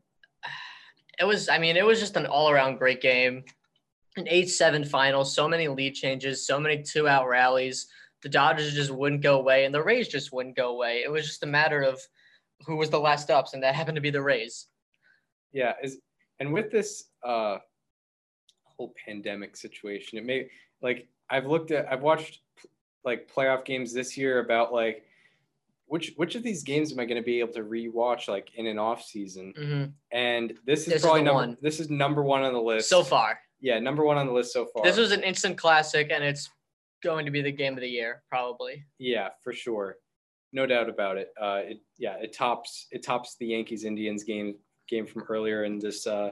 Speaker 6: it was i mean it was just an all-around great game an 8-7 final so many lead changes so many two-out rallies the dodgers just wouldn't go away and the rays just wouldn't go away it was just a matter of who was the last ups and that happened to be the rays
Speaker 1: Yeah, is and with this uh, whole pandemic situation, it may like I've looked at, I've watched like playoff games this year about like which which of these games am I going to be able to rewatch like in an off season?
Speaker 6: hmm
Speaker 1: And this is
Speaker 6: This
Speaker 1: probably
Speaker 6: the
Speaker 1: number
Speaker 6: one.
Speaker 1: this is number one on the list
Speaker 6: so far
Speaker 1: Yeah, number one on the list so far.
Speaker 6: this was an instant classic and it's going to be the game of the year probably
Speaker 1: yeah, for sure, no doubt about it. Uh, it yeah, it tops it tops the Yankees Indians game game from earlier in this uh,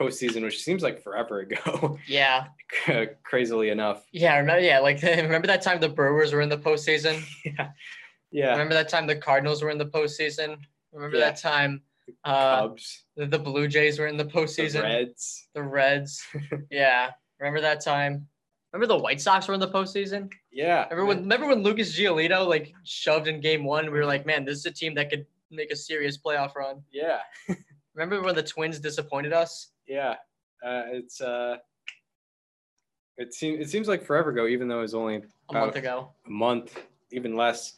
Speaker 1: postseason, which seems like forever ago.
Speaker 6: yeah
Speaker 1: Crazily enough.
Speaker 6: yeah remember yeah like remember that time the brewers were in the postseason
Speaker 1: Yeah, yeah.
Speaker 6: remember that time the cardinals were in the postseason remember
Speaker 1: Yeah.
Speaker 6: that time uh
Speaker 1: Cubs,
Speaker 6: The, the Blue Jays were in the
Speaker 1: the
Speaker 6: postseason.
Speaker 1: Reds.
Speaker 6: The Reds. yeah. Remember that time? Remember the White Sox were in the postseason?
Speaker 1: Yeah.
Speaker 6: Remember when remember when Lucas Giolito like shoved in game one? We were like, man, this is a team that could make a serious playoff run.
Speaker 1: Yeah,
Speaker 6: Remember when the twins disappointed us?
Speaker 1: yeah. Uh, it's uh, it seems it seems like forever ago, even though it was only
Speaker 6: A month ago.
Speaker 1: a month, even less.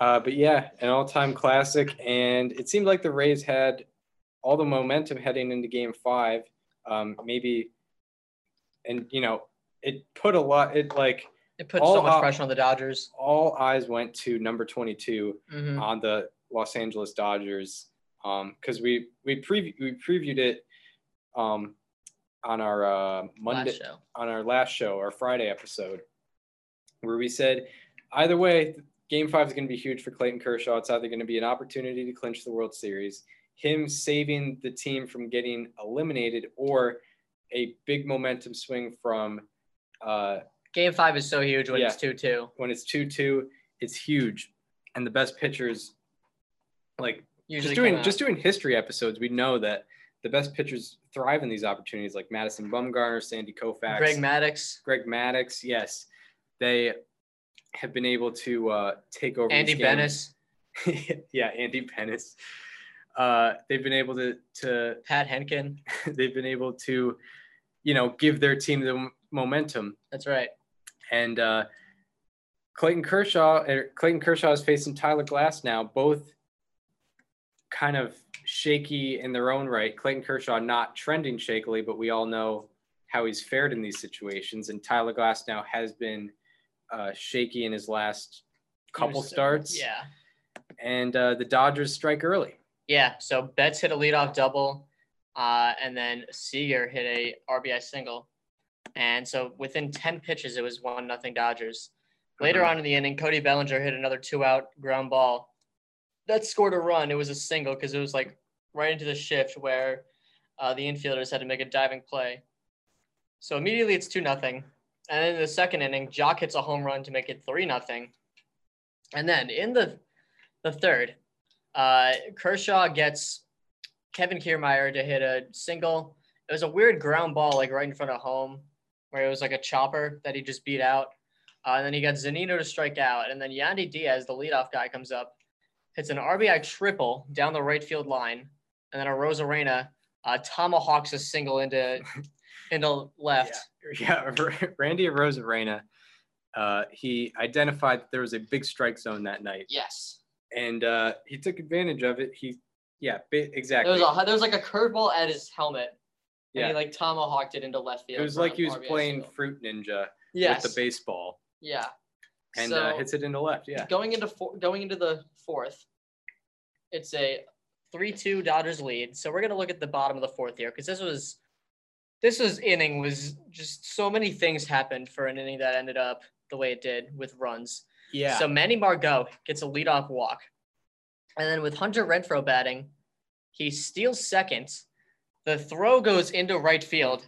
Speaker 1: Uh, but yeah, an all-time classic, and it seemed like the Rays had all the momentum heading into Game Five. Um, maybe, and you know, it put a lot. It like
Speaker 6: It put so much pressure on the Dodgers.
Speaker 1: all eyes went to number 22
Speaker 6: hmm
Speaker 1: on the Los Angeles Dodgers Um, because we we preview we previewed it um, on our uh, Monday on our last show, our Friday episode, where we said either way, Game Five is going to be huge for Clayton Kershaw. It's either going to be an opportunity to clinch the World Series, him saving the team from getting eliminated, or a big momentum swing from uh,
Speaker 6: Game five is so huge when
Speaker 1: Yeah.
Speaker 6: it's two two.
Speaker 1: when it's two two. It's huge, and the best pitchers, like
Speaker 6: Usually
Speaker 1: just doing just doing history episodes, we know that the best pitchers thrive in these opportunities, like Madison Bumgarner, Sandy Koufax,
Speaker 6: Greg Maddux,
Speaker 1: Greg Maddux. Yes, they have been able to uh, take over.
Speaker 6: Andy. Bennis,
Speaker 1: yeah, Andy Pennis. Uh, they've been able to to
Speaker 6: Pat Henkin.
Speaker 1: they've been able to, you know, give their team the momentum.
Speaker 6: That's right.
Speaker 1: And uh, Clayton Kershaw, er, Clayton Kershaw is facing Tyler Glasnow, both kind of shaky in their own right. Clayton Kershaw not trending shakily, but we all know how he's fared in these situations. And Tyler Glasnow has been uh, shaky in his last couple
Speaker 6: Here's-
Speaker 1: starts.
Speaker 6: Yeah.
Speaker 1: And uh, the Dodgers strike early.
Speaker 6: Yeah. So Betts hit a leadoff double, uh, and then Seager hit a RBI single. And so within 10 pitches, it was 1 nothing Dodgers. Later
Speaker 1: Mhm.
Speaker 6: on in the inning, Cody Bellinger hit another two out ground ball. That scored a run. It was a single because it was like right into the shift where uh, the infielders had to make a diving play. So immediately it's 2 nothing. And then in the second inning, Joc hits a home run to make it 3 nothing. And then in the the third, uh, Kershaw gets Kevin Kiermaier to hit a single. It was a weird ground ball, like right in front of home, where it was like a chopper that he just beat out. Uh, and then he got Zunino to strike out. And then Yandy Diaz, the leadoff guy, comes up, hits an RBI triple down the right field line. And then Arozarena uh, tomahawks a single into into left.
Speaker 1: Yeah, yeah. Randy Arozarena, uh, he identified that there was a big strike zone that night,
Speaker 6: Yes.
Speaker 1: and uh, he took advantage of it. He, yeah, bi-
Speaker 6: There
Speaker 1: exactly.
Speaker 6: was a there was like a curveball at his helmet. And
Speaker 1: yeah,
Speaker 6: he like tomahawked it into left field.
Speaker 1: it was like he was
Speaker 6: RBI
Speaker 1: playing
Speaker 6: single.
Speaker 1: Fruit Ninja
Speaker 6: yes.
Speaker 1: with the baseball
Speaker 6: Yeah.
Speaker 1: and
Speaker 6: so,
Speaker 1: uh, hits it into left. Yeah,
Speaker 6: Going into four, going into the fourth, it's a three-two Dodgers lead. So we're gonna look at the bottom of the fourth here because this was this was inning was just so many things happened for an inning that ended up the way it did with runs.
Speaker 1: yeah.
Speaker 6: So Manny Margot gets a leadoff walk, and then with Hunter Renfroe batting, he steals second. The throw goes into right field.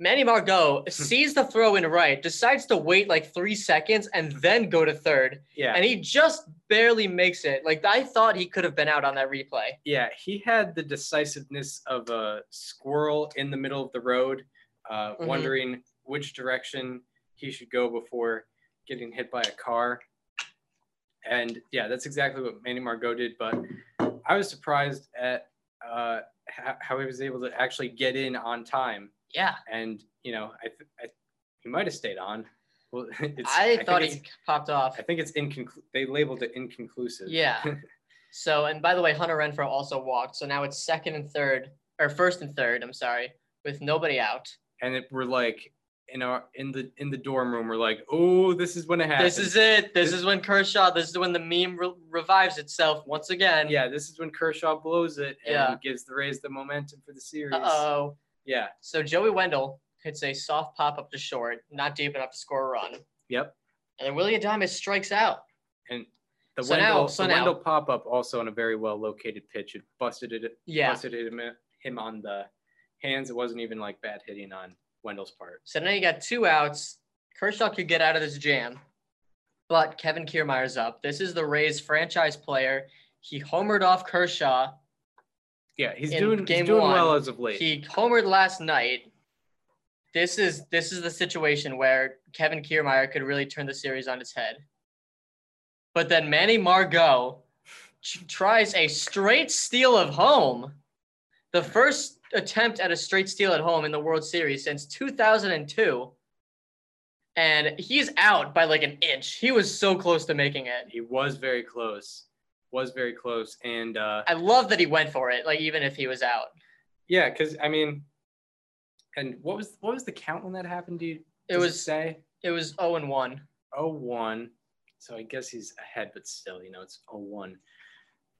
Speaker 6: Manny Margot sees the throw in right, decides to wait like three seconds and then go to third,
Speaker 1: yeah,
Speaker 6: and he just barely makes it. Like I thought he could have been out on that replay.
Speaker 1: yeah. He had the decisiveness of a squirrel in the middle of the road, uh,
Speaker 6: Mhm.
Speaker 1: wondering which direction he should go before getting hit by a car. And yeah, that's exactly what Manny Margot did. But I was surprised at uh, how, how he was able to actually get in on time.
Speaker 6: Yeah,
Speaker 1: And you know, I, th- I he might have stayed on. Well, it's,
Speaker 6: I,
Speaker 1: think
Speaker 6: thought he popped off.
Speaker 1: I think it's inconclusive. They labeled it inconclusive.
Speaker 6: Yeah. So, and by the way, Hunter Renfroe also walked. So now it's second and third, or first and third. I'm sorry, with nobody out.
Speaker 1: and it, we're like in our in the in the dorm room. We're like, oh, this is when it happens.
Speaker 6: This is it. This
Speaker 1: This-
Speaker 6: is when Kershaw. This is when the meme re- revives itself once again.
Speaker 1: Yeah, this is when Kershaw blows it and
Speaker 6: Yeah.
Speaker 1: gives the Rays the momentum for the series.
Speaker 6: Oh.
Speaker 1: Yeah.
Speaker 6: So Joey Wendle hits a soft pop up to short, not deep enough to score a run,
Speaker 1: Yep.
Speaker 6: and then Willie Adames strikes out.
Speaker 1: And the
Speaker 6: So now-
Speaker 1: Wendle,
Speaker 6: so
Speaker 1: the
Speaker 6: now-
Speaker 1: Wendle pop up also on a very well located pitch. It busted it.
Speaker 6: Yeah.
Speaker 1: Busted him, him on the hands. It wasn't even like bad hitting on Wendle's part.
Speaker 6: So now you got two outs. Kershaw could get out of this jam, but Kevin Kiermaier's up. This is the Rays franchise player. He homered off Kershaw.
Speaker 1: Yeah, he's
Speaker 6: In
Speaker 1: doing he's doing
Speaker 6: one,
Speaker 1: well as of late.
Speaker 6: He homered last night. This is this is the situation where Kevin Kiermaier could really turn the series on its head. But then Manny Margot tries a straight steal of home. The first attempt at a straight steal at home in the World Series since 2002. And he's out by like an inch. He was so close to making it.
Speaker 1: he was very close. Was very close. And uh
Speaker 6: I love that he went for it, like even if he was out.
Speaker 1: yeah, because I mean and what was what was the count when that happened? Do you
Speaker 6: It was
Speaker 1: say
Speaker 6: it was 0 and 1.
Speaker 1: 01. So I guess he's ahead, but still, you know, it's 01.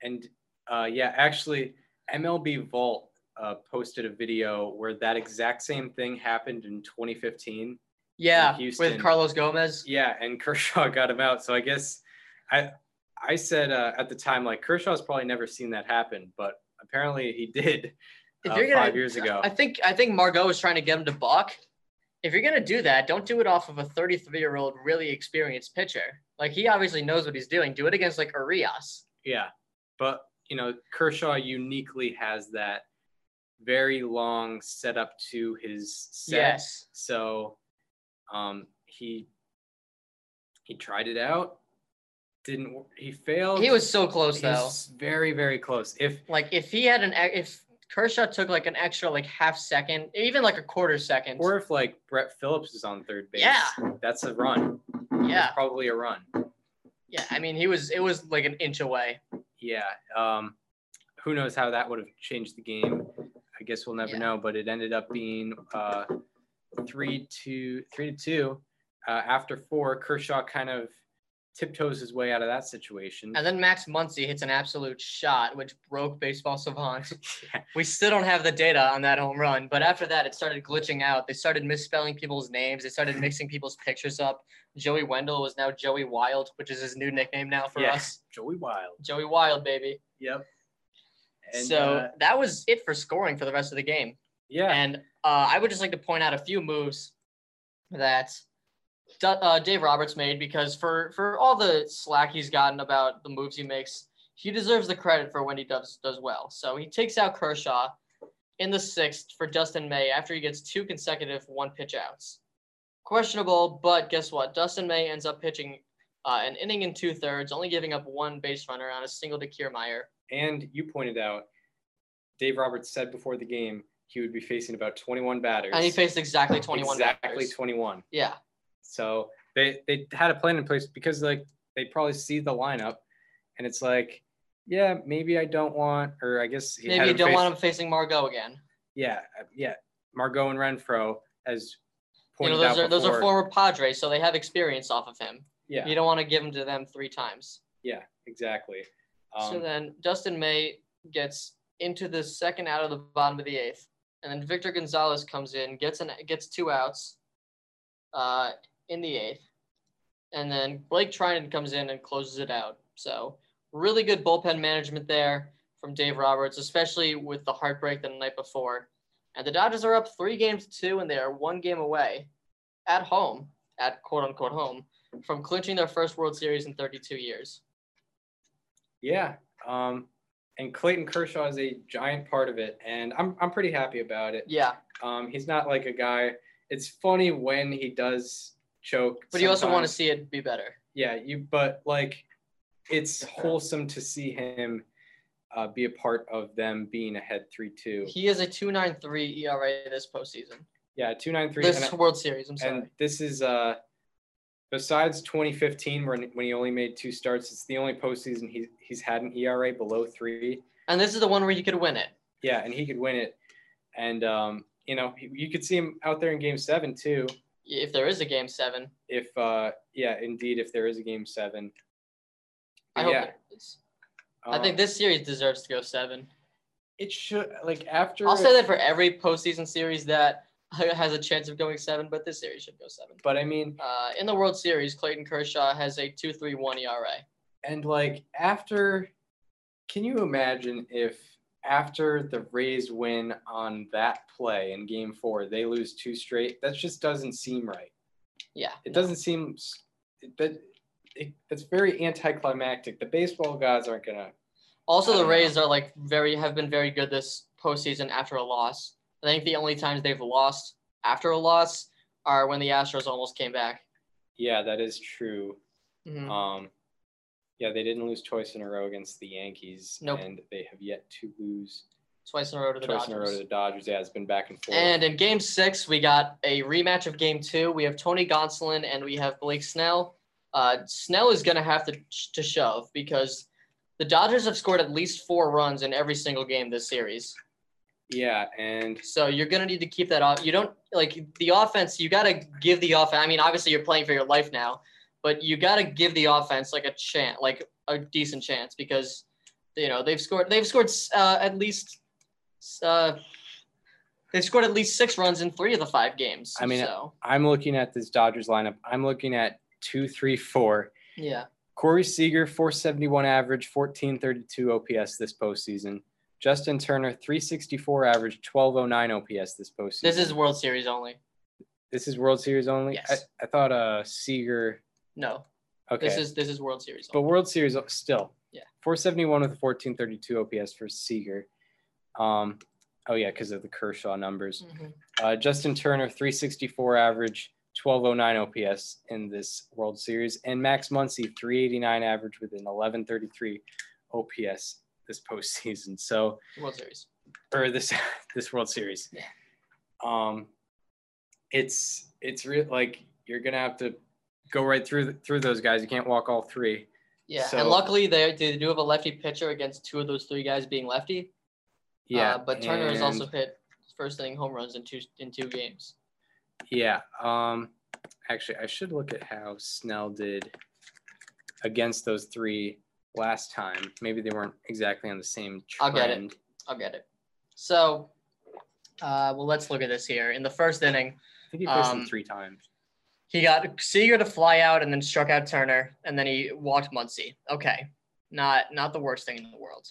Speaker 1: And uh, yeah, actually, MLB Vault uh, posted a video where that exact same thing happened in 2015.
Speaker 6: Yeah, with Carlos Gomez.
Speaker 1: Yeah, and Kershaw got him out. So I guess I I said uh, at the time like Kershaw's probably never seen that happen, but apparently he did
Speaker 6: If
Speaker 1: uh,
Speaker 6: you're gonna,
Speaker 1: five years ago.
Speaker 6: I think I think Margot was trying to get him to balk. If you're gonna do that, don't do it off of a 33 year old really experienced pitcher. Like he obviously knows what he's doing. Do it against like Urías.
Speaker 1: Yeah, but you know Kershaw uniquely has that very long setup to his set.
Speaker 6: Yes.
Speaker 1: So um, he he tried it out. Didn't he failed?
Speaker 6: He was so close though.
Speaker 1: Very very close. If
Speaker 6: Like if he had an if Kershaw took like an extra like half second, even like a quarter second.
Speaker 1: or if like Brett Phillips is on third base,
Speaker 6: Yeah.
Speaker 1: that's a run. That's
Speaker 6: yeah,
Speaker 1: probably a run.
Speaker 6: yeah. I mean, he was it was like an inch away.
Speaker 1: Yeah. Um, who knows how that would have changed the game? I guess we'll never
Speaker 6: Yeah.
Speaker 1: know. But it ended up being uh, three to three to two. Uh, after four, Kershaw kind of tiptoes his way out of that situation.
Speaker 6: And then Max Muncy hits an absolute shot, which broke Baseball Savant.
Speaker 1: Yeah.
Speaker 6: We still don't have the data on that home run, but after that, it started glitching out. They started misspelling people's names. They started mixing people's pictures up. Joey Wendle was now Joey Wild, which is his new nickname now for
Speaker 1: Yeah.
Speaker 6: us.
Speaker 1: Joey Wild.
Speaker 6: Joey Wild, baby.
Speaker 1: Yep. And,
Speaker 6: so
Speaker 1: uh,
Speaker 6: that was it for scoring for the rest of the game.
Speaker 1: yeah,
Speaker 6: And uh, I would just like to point out a few moves that uh, Dave Roberts made because for for all the slack he's gotten about the moves he makes, he deserves the credit for when he does does well. So he takes out Kershaw in the sixth for Dustin May after he gets two consecutive one pitch outs. Questionable, but guess what? Dustin May ends up pitching uh, an inning and two thirds, only giving up one base runner on a single to Kiermaier.
Speaker 1: And you pointed out, Dave Roberts said before the game he would be facing about 21 batters.
Speaker 6: And he faced exactly 21
Speaker 1: exactly
Speaker 6: batters.
Speaker 1: 21.
Speaker 6: Yeah.
Speaker 1: So they they had a plan in place because like they probably see the lineup, and it's like, yeah, maybe I don't want, or I guess he
Speaker 6: Maybe you don't
Speaker 1: face-
Speaker 6: want him facing Margot again.
Speaker 1: Yeah, uh, yeah. Margot and Renfroe as
Speaker 6: You know, those
Speaker 1: out
Speaker 6: are those are former Padres, so they have experience off of him.
Speaker 1: Yeah,
Speaker 6: You don't want to give him to them three times.
Speaker 1: yeah, exactly.
Speaker 6: So
Speaker 1: Um,
Speaker 6: then Dustin May gets into the second out of the bottom of the eighth, and then Victor Gonzalez comes in, gets an gets two outs, uh, in the eighth, and then Blake Treinen comes in and closes it out. So really good bullpen management there from Dave Roberts, especially with the heartbreak the night before. And the Dodgers are up three games to two, and they are one game away at home, at quote unquote home, from clinching their first World Series in 32 years.
Speaker 1: Yeah. Um, and Clayton Kershaw is a giant part of it, and I'm I'm pretty happy about it.
Speaker 6: Yeah,
Speaker 1: Um, he's not like a guy. It's funny when he does choke,
Speaker 6: but you also want to see it be better.
Speaker 1: Yeah, you but like it's wholesome to see him uh, be a part of them being ahead three two.
Speaker 6: He is a 2.93 ERA this postseason.
Speaker 1: Yeah, two nine three.
Speaker 6: This World Series, I'm sorry.
Speaker 1: and this is uh besides 2015 when when he only made two starts, it's the only postseason he's he's had an ERA below three.
Speaker 6: And this is the one where you could win it.
Speaker 1: Yeah, and he could win it. And um, you know, you could see him out there in Game Seven too.
Speaker 6: If there is a game seven,
Speaker 1: If uh, yeah, indeed, if there is a Game Seven.
Speaker 6: I hope
Speaker 1: yeah,
Speaker 6: it is. I
Speaker 1: um,
Speaker 6: think this series deserves to go seven.
Speaker 1: it should like after.
Speaker 6: I'll say that for every postseason series that has a chance of going seven, but this series should go seven.
Speaker 1: But I mean,
Speaker 6: Uh, in the World Series, Clayton Kershaw has a 2.31 ERA.
Speaker 1: And like after, can you imagine if after the Rays win on that play in Game Four, they lose two straight? That just doesn't seem right.
Speaker 6: Yeah,
Speaker 1: It doesn't seem that. It, that's very anticlimactic. The baseball gods aren't gonna.
Speaker 6: Also, the Rays are like very have been very good this postseason after a loss. I think the only times they've lost after a loss are when the Astros almost came back.
Speaker 1: Yeah, that is true.
Speaker 6: Mhm.
Speaker 1: Um, yeah, they didn't lose twice in a row against the Yankees,
Speaker 6: Nope.
Speaker 1: and they have yet to lose
Speaker 6: Twice in a row to the
Speaker 1: twice in a row to
Speaker 6: Dodgers.
Speaker 1: the Dodgers. Yeah, it's been back and forth.
Speaker 6: And in Game Six, we got a rematch of Game Two. We have Tony Gonsolin and we have Blake Snell. Uh, Snell is going to have to to shove because the Dodgers have scored at least four runs in every single game this series.
Speaker 1: Yeah, and
Speaker 6: So you're gonna need to keep that off. You don't like the offense. You gotta give the offense. I mean, obviously you're playing for your life now, but you gotta give the offense like a chance, like a decent chance, because you know they've scored. They've scored uh, at least Uh, they scored at least six runs in three of the five games.
Speaker 1: I mean,
Speaker 6: so
Speaker 1: I'm looking at this Dodgers lineup. I'm looking at two, three, four.
Speaker 6: yeah,
Speaker 1: Corey Seager, 471 average, 1432 OPS this postseason. Justin Turner, 364 average, 1209 OPS this postseason.
Speaker 6: this is World Series only.
Speaker 1: this is World Series only.
Speaker 6: Yes.
Speaker 1: I, I thought uh Seager.
Speaker 6: No,
Speaker 1: Okay,
Speaker 6: this is this is World Series.
Speaker 1: but World Series still.
Speaker 6: Yeah.
Speaker 1: 471 with a 1432 OPS for Seager. Um, oh yeah, because of the Kershaw numbers.
Speaker 6: Mhm.
Speaker 1: Uh, Justin Turner, 364 average, 1209 OPS in this World Series, and Max Muncy, 389 average with an 1133 OPS this postseason. So,
Speaker 6: World Series.
Speaker 1: or this this World Series.
Speaker 6: Yeah.
Speaker 1: Um, it's it's real like you're gonna have to go right through the, through those guys. You can't walk all three.
Speaker 6: Yeah,
Speaker 1: So-
Speaker 6: and luckily they, they do have a lefty pitcher against two of those three guys being lefty.
Speaker 1: Yeah,
Speaker 6: uh, but Turner has also hit first inning home runs in two in two games.
Speaker 1: Yeah. Um actually I should look at how Snell did against those three last time. Maybe they weren't exactly on the same
Speaker 6: track.
Speaker 1: I'll
Speaker 6: get it. I'll get it. So, uh, well, let's look at this here. In the first inning,
Speaker 1: I think he faced
Speaker 6: Um,
Speaker 1: them three times.
Speaker 6: he got Seager to fly out and then struck out Turner, and then he walked Muncy. Okay, not not the worst thing in the world.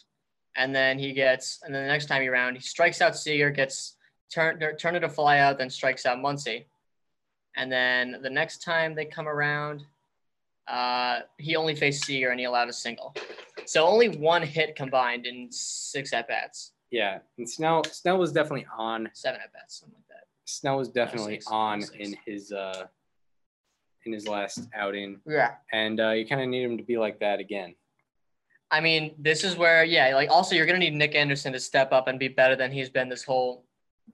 Speaker 6: And then he gets, and then the next time he round, he strikes out Seager, gets Turner Turner to fly out, then strikes out Muncy. And then the next time they come around, uh, he only faced Seager and he allowed a single. So only one hit combined in six at bats,
Speaker 1: Yeah. And Snell Snell was definitely on.
Speaker 6: seven at bats, something like that.
Speaker 1: Snell was definitely
Speaker 6: six,
Speaker 1: on
Speaker 6: six.
Speaker 1: in his uh in his last outing.
Speaker 6: Yeah.
Speaker 1: And uh, you kind of need him to be like that again.
Speaker 6: I mean, this is where, yeah, like also you're gonna need Nick Anderson to step up and be better than he's been this whole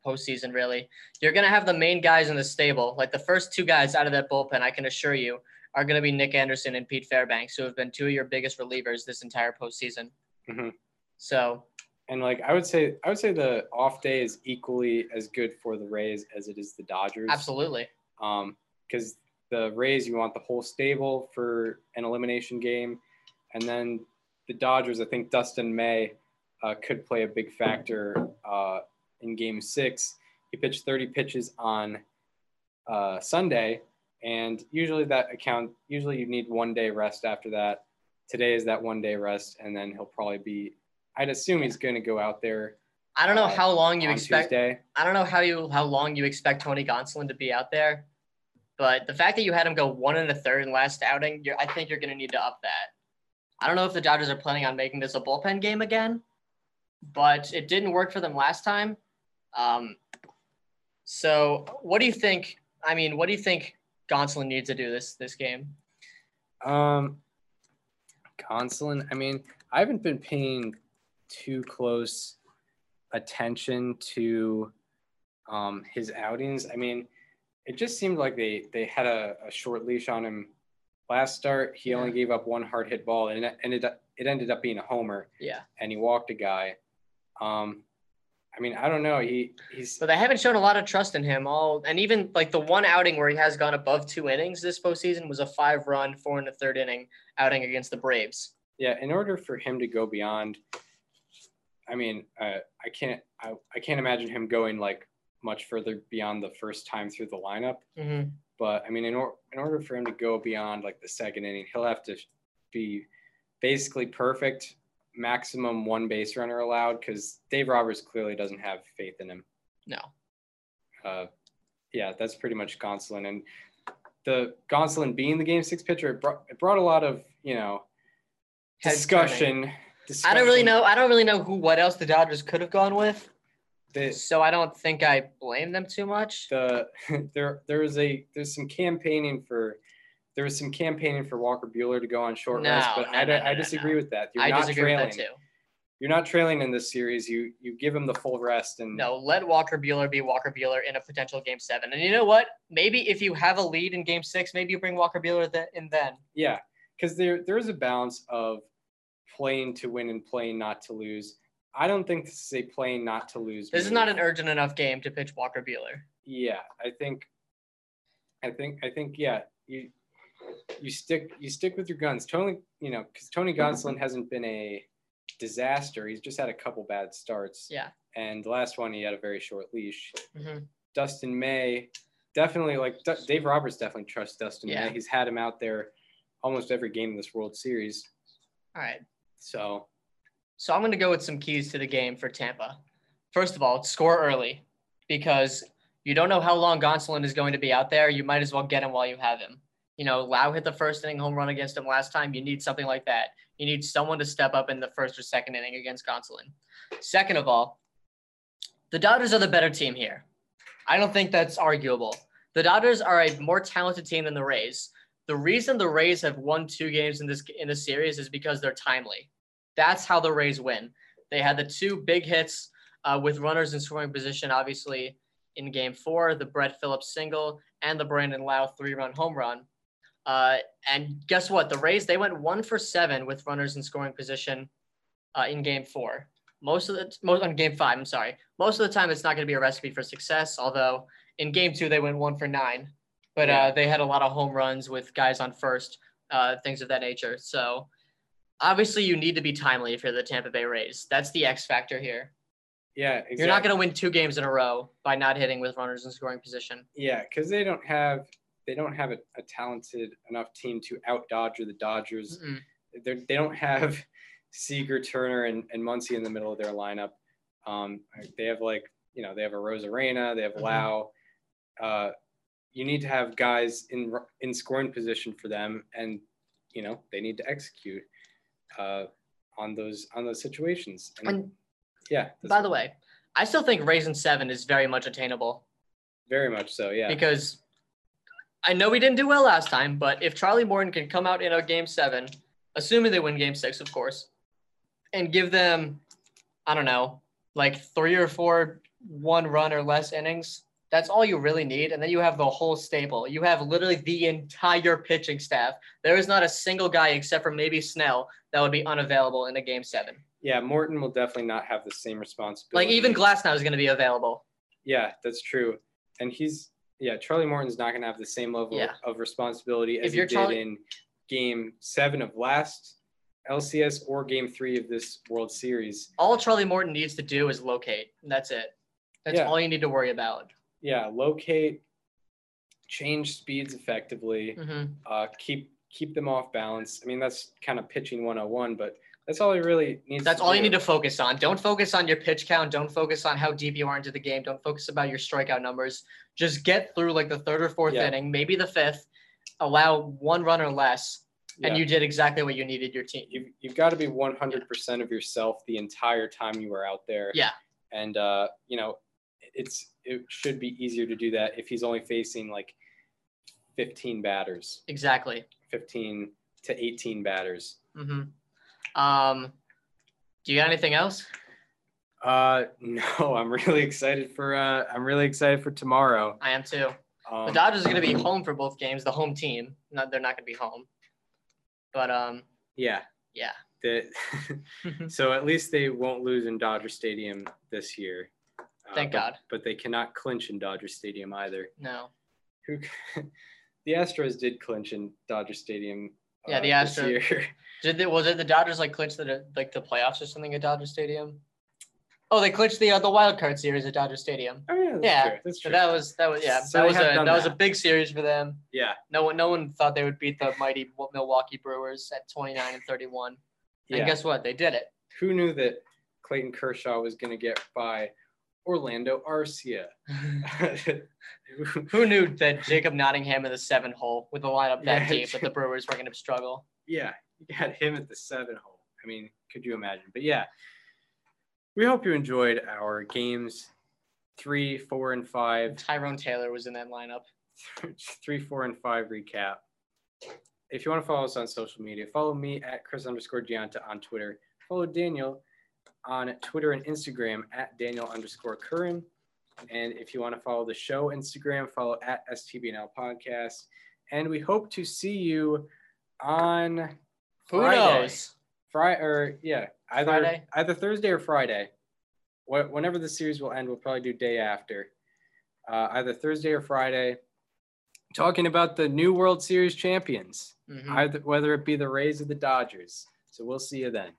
Speaker 6: postseason. Really, you're gonna have the main guys in the stable. Like the first two guys out of that bullpen, I can assure you, are gonna be Nick Anderson and Pete Fairbanks, who have been two of your biggest relievers this entire postseason.
Speaker 1: Mhm.
Speaker 6: So
Speaker 1: And like I would say, I would say the off day is equally as good for the Rays as it is the Dodgers.
Speaker 6: absolutely,
Speaker 1: Um, because the Rays, you want the whole stable for an elimination game, and then the Dodgers. I think Dustin May uh, could play a big factor uh, in Game Six. He pitched 30 pitches on uh, Sunday, and usually that account. Usually you need one day rest after that. Today is that one day rest, and then he'll probably be. I'd assume he's going to go out there
Speaker 6: I don't know
Speaker 1: Uh,
Speaker 6: how long you expect.
Speaker 1: Tuesday.
Speaker 6: I don't know how you how long you expect Tony Gonsolin to be out there, but the fact that you had him go one and a third in last outing, you're, I think you're going to need to up that. I don't know if the Dodgers are planning on making this a bullpen game again, but it didn't work for them last time. Um, so what do you think? I mean, what do you think Gonsolin needs to do this this game?
Speaker 1: Um, Gonsolin. I mean, I haven't been paying too close attention to um, his outings. I mean, it just seemed like they they had a, a short leash on him last start. He only gave up one hard hit ball, and it ended up, it ended up being a homer,
Speaker 6: Yeah,
Speaker 1: and he walked a guy. Um, I mean, I don't know. He he's
Speaker 6: but they haven't shown a lot of trust in him. All and even like the one outing where he has gone above two innings this postseason was a five-run, four and a third inning outing against the Braves.
Speaker 1: yeah. In order for him to go beyond, I mean, uh, I can't I, I can't imagine him going like much further beyond the first time through the lineup.
Speaker 6: Mm-hmm.
Speaker 1: But I mean, in, or, in order for him to go beyond like the second inning, he'll have to be basically perfect, maximum one base runner allowed, because Dave Roberts clearly doesn't have faith in him.
Speaker 6: No.
Speaker 1: Uh, yeah, that's pretty much Gonsolin. And the Gonsolin being the game six pitcher, it brought, it brought a lot of, you know,
Speaker 6: Heads
Speaker 1: discussion.
Speaker 6: I don't really know. I don't really know who what else the Dodgers could have gone with.
Speaker 1: The,
Speaker 6: So I don't think I blame them too much.
Speaker 1: the there there was a there's some campaigning for there was some campaigning for Walker Buehler to go on short rest,
Speaker 6: No,
Speaker 1: but
Speaker 6: no,
Speaker 1: I,
Speaker 6: no,
Speaker 1: I disagree with that. You're
Speaker 6: I
Speaker 1: not
Speaker 6: disagree
Speaker 1: trailing.
Speaker 6: with that too.
Speaker 1: You're not trailing in this series. You you give him the full rest and
Speaker 6: No, let Walker Buehler be Walker Buehler in a potential game seven. And you know what? Maybe if you have a lead in game six, maybe you bring Walker Buehler th- in then.
Speaker 1: yeah, because there there is a balance of playing to win and playing not to lose. I don't think this is a playing not to lose.
Speaker 6: This is not an urgent enough game to pitch Walker Buehler.
Speaker 1: Yeah, I think, I think, I think, yeah, you, you stick, you stick with your guns. Tony, you know, because Tony Gonsolin hasn't been a disaster. He's just had a couple bad starts.
Speaker 6: Yeah.
Speaker 1: And the last one, he had a very short leash.
Speaker 6: Mhm.
Speaker 1: Dustin May, definitely like D- Dave Roberts definitely trusts Dustin
Speaker 6: Yeah.
Speaker 1: May. He's had him out there almost every game in this World Series.
Speaker 6: All right.
Speaker 1: So
Speaker 6: So I'm going to go with some keys to the game for Tampa. First of all, score early because you don't know how long Gonsolin is going to be out there. You might as well get him while you have him. You know, Lowe hit the first inning home run against him last time. You need something like that. You need someone to step up in the first or second inning against Gonsolin. Second of all, the Dodgers are the better team here. I don't think that's arguable. The Dodgers are a more talented team than the Rays. The reason the Rays have won two games in this in this series is because they're timely. That's how the Rays win. They had the two big hits uh, with runners in scoring position, obviously in Game Four, the Brett Phillips single and the Brandon Lowe three-run home run. Uh, and guess what? The Rays they went one for seven with runners in scoring position uh, in Game Four. Most of the most on Game Five, I'm sorry. Most of the time, it's not going to be a recipe for success. Although in Game Two they went one for nine, but
Speaker 1: Yeah.
Speaker 6: uh, they had a lot of home runs with guys on first, uh, things of that nature. So obviously, you need to be timely if you're the Tampa Bay Rays. That's the X factor here.
Speaker 1: yeah, exactly.
Speaker 6: You're not going to win two games in a row by not hitting with runners in scoring position.
Speaker 1: Yeah, because they don't have they don't have a, a talented enough team to out Dodger the Dodgers.
Speaker 6: Mm-mm.
Speaker 1: They're, they don't have Seager, Turner, and, and Muncy in the middle of their lineup. Um, they have like you know they have a Rosarena, they have
Speaker 6: Mhm.
Speaker 1: Lowe. Uh, you need to have guys in in scoring position for them, and you know they need to execute uh, on those on those situations. And,
Speaker 6: And
Speaker 1: yeah,
Speaker 6: by the way, I still think Rays in Seven is very much attainable
Speaker 1: very much so. Yeah,
Speaker 6: because I know we didn't do well last time, but if Charlie Morton can come out in a game seven, assuming they win game six, of course, and give them, I don't know, like three or four one run or less innings, that's all you really need. And then you have the whole stable. You have literally the entire pitching staff. There is not a single guy except for maybe Snell that would be unavailable in a game seven.
Speaker 1: yeah. Morton will definitely not have the same response.
Speaker 6: Like
Speaker 1: responsibility.
Speaker 6: even Glasnow is going to be available.
Speaker 1: Yeah, that's true. And he's yeah, Charlie Morton's not gonna have the same level
Speaker 6: Yeah.
Speaker 1: of responsibility as he did
Speaker 6: Charlie-
Speaker 1: in game seven of last LCS or game three of this World Series.
Speaker 6: All Charlie Morton needs to do is locate. And that's it. That's
Speaker 1: Yeah.
Speaker 6: all you need to worry about.
Speaker 1: Yeah, locate, change speeds effectively,
Speaker 6: hmm
Speaker 1: uh, keep keep them off balance. I mean, that's kind of pitching 101, but that's all he really needs.
Speaker 6: That's all you need to focus on. Don't focus on your pitch count. Don't focus on how deep you are into the game. Don't focus about your strikeout numbers. Just get through like the third or fourth
Speaker 1: Yeah.
Speaker 6: inning, maybe the fifth. Allow one run or less, and you did exactly what you needed your team.
Speaker 1: you've, you've got to be 100% of yourself the entire time you were out there.
Speaker 6: Yeah.
Speaker 1: And, uh, you know, it's, it should be easier to do that if he's only facing like 15 batters,
Speaker 6: Exactly.
Speaker 1: 15 to 18 batters.
Speaker 6: hmm Um, do you got anything else?
Speaker 1: Uh, no, I'm really excited for, uh, I'm really excited for tomorrow.
Speaker 6: I am too. The
Speaker 1: Um,
Speaker 6: Dodgers are going to be home for both games. The home team. Not they're not going to be home. But um,
Speaker 1: yeah.
Speaker 6: yeah.
Speaker 1: The, so at least they won't lose in Dodger Stadium this year. Uh,
Speaker 6: Thank
Speaker 1: but-
Speaker 6: God.
Speaker 1: But they cannot clinch in Dodger Stadium either.
Speaker 6: No.
Speaker 1: who the Astros did clinch in Dodger Stadium.
Speaker 6: Yeah,
Speaker 1: uh,
Speaker 6: the Astros-. Did they, was it the Dodgers like clinch the like the playoffs or something at Dodger Stadium? Oh, they clinched the uh, the wild card series at Dodger Stadium.
Speaker 1: oh yeah, that's
Speaker 6: Yeah,
Speaker 1: true. That's
Speaker 6: So
Speaker 1: true.
Speaker 6: that was that was yeah
Speaker 1: So
Speaker 6: that was a
Speaker 1: have
Speaker 6: that was a big series for them.
Speaker 1: yeah,
Speaker 6: No one no one thought they would beat the mighty Milwaukee Brewers at 29 and 31.
Speaker 1: yeah.
Speaker 6: And guess what? They did it.
Speaker 1: Who knew that Clayton Kershaw was going to get by Orlando Arcia?
Speaker 6: Who knew that Jacob Nottingham in the seven hole with a lineup that
Speaker 1: Yeah.
Speaker 6: deep that the Brewers were going to struggle?
Speaker 1: yeah, you got him at the seven hole. I mean, could you imagine? But yeah, we hope you enjoyed our games three, four, and five.
Speaker 6: Tyrone Taylor was in that lineup.
Speaker 1: three, four, and five recap. If you want to follow us on social media, follow me at Chris underscore Gianta on Twitter. Follow Daniel on Twitter and Instagram at Daniel underscore Curran. And if you want to follow the show Instagram, follow at STBNL Podcast. And we hope to see you on
Speaker 6: Who
Speaker 1: Friday.
Speaker 6: knows?
Speaker 1: Friday or yeah, either
Speaker 6: Friday?
Speaker 1: either Thursday or Friday. Wh- Whenever the series will end, we'll probably do day after. Uh, either Thursday or Friday. Talking about the new World Series champions,
Speaker 6: Mhm.
Speaker 1: either whether it be the Rays or the Dodgers. So we'll see you then.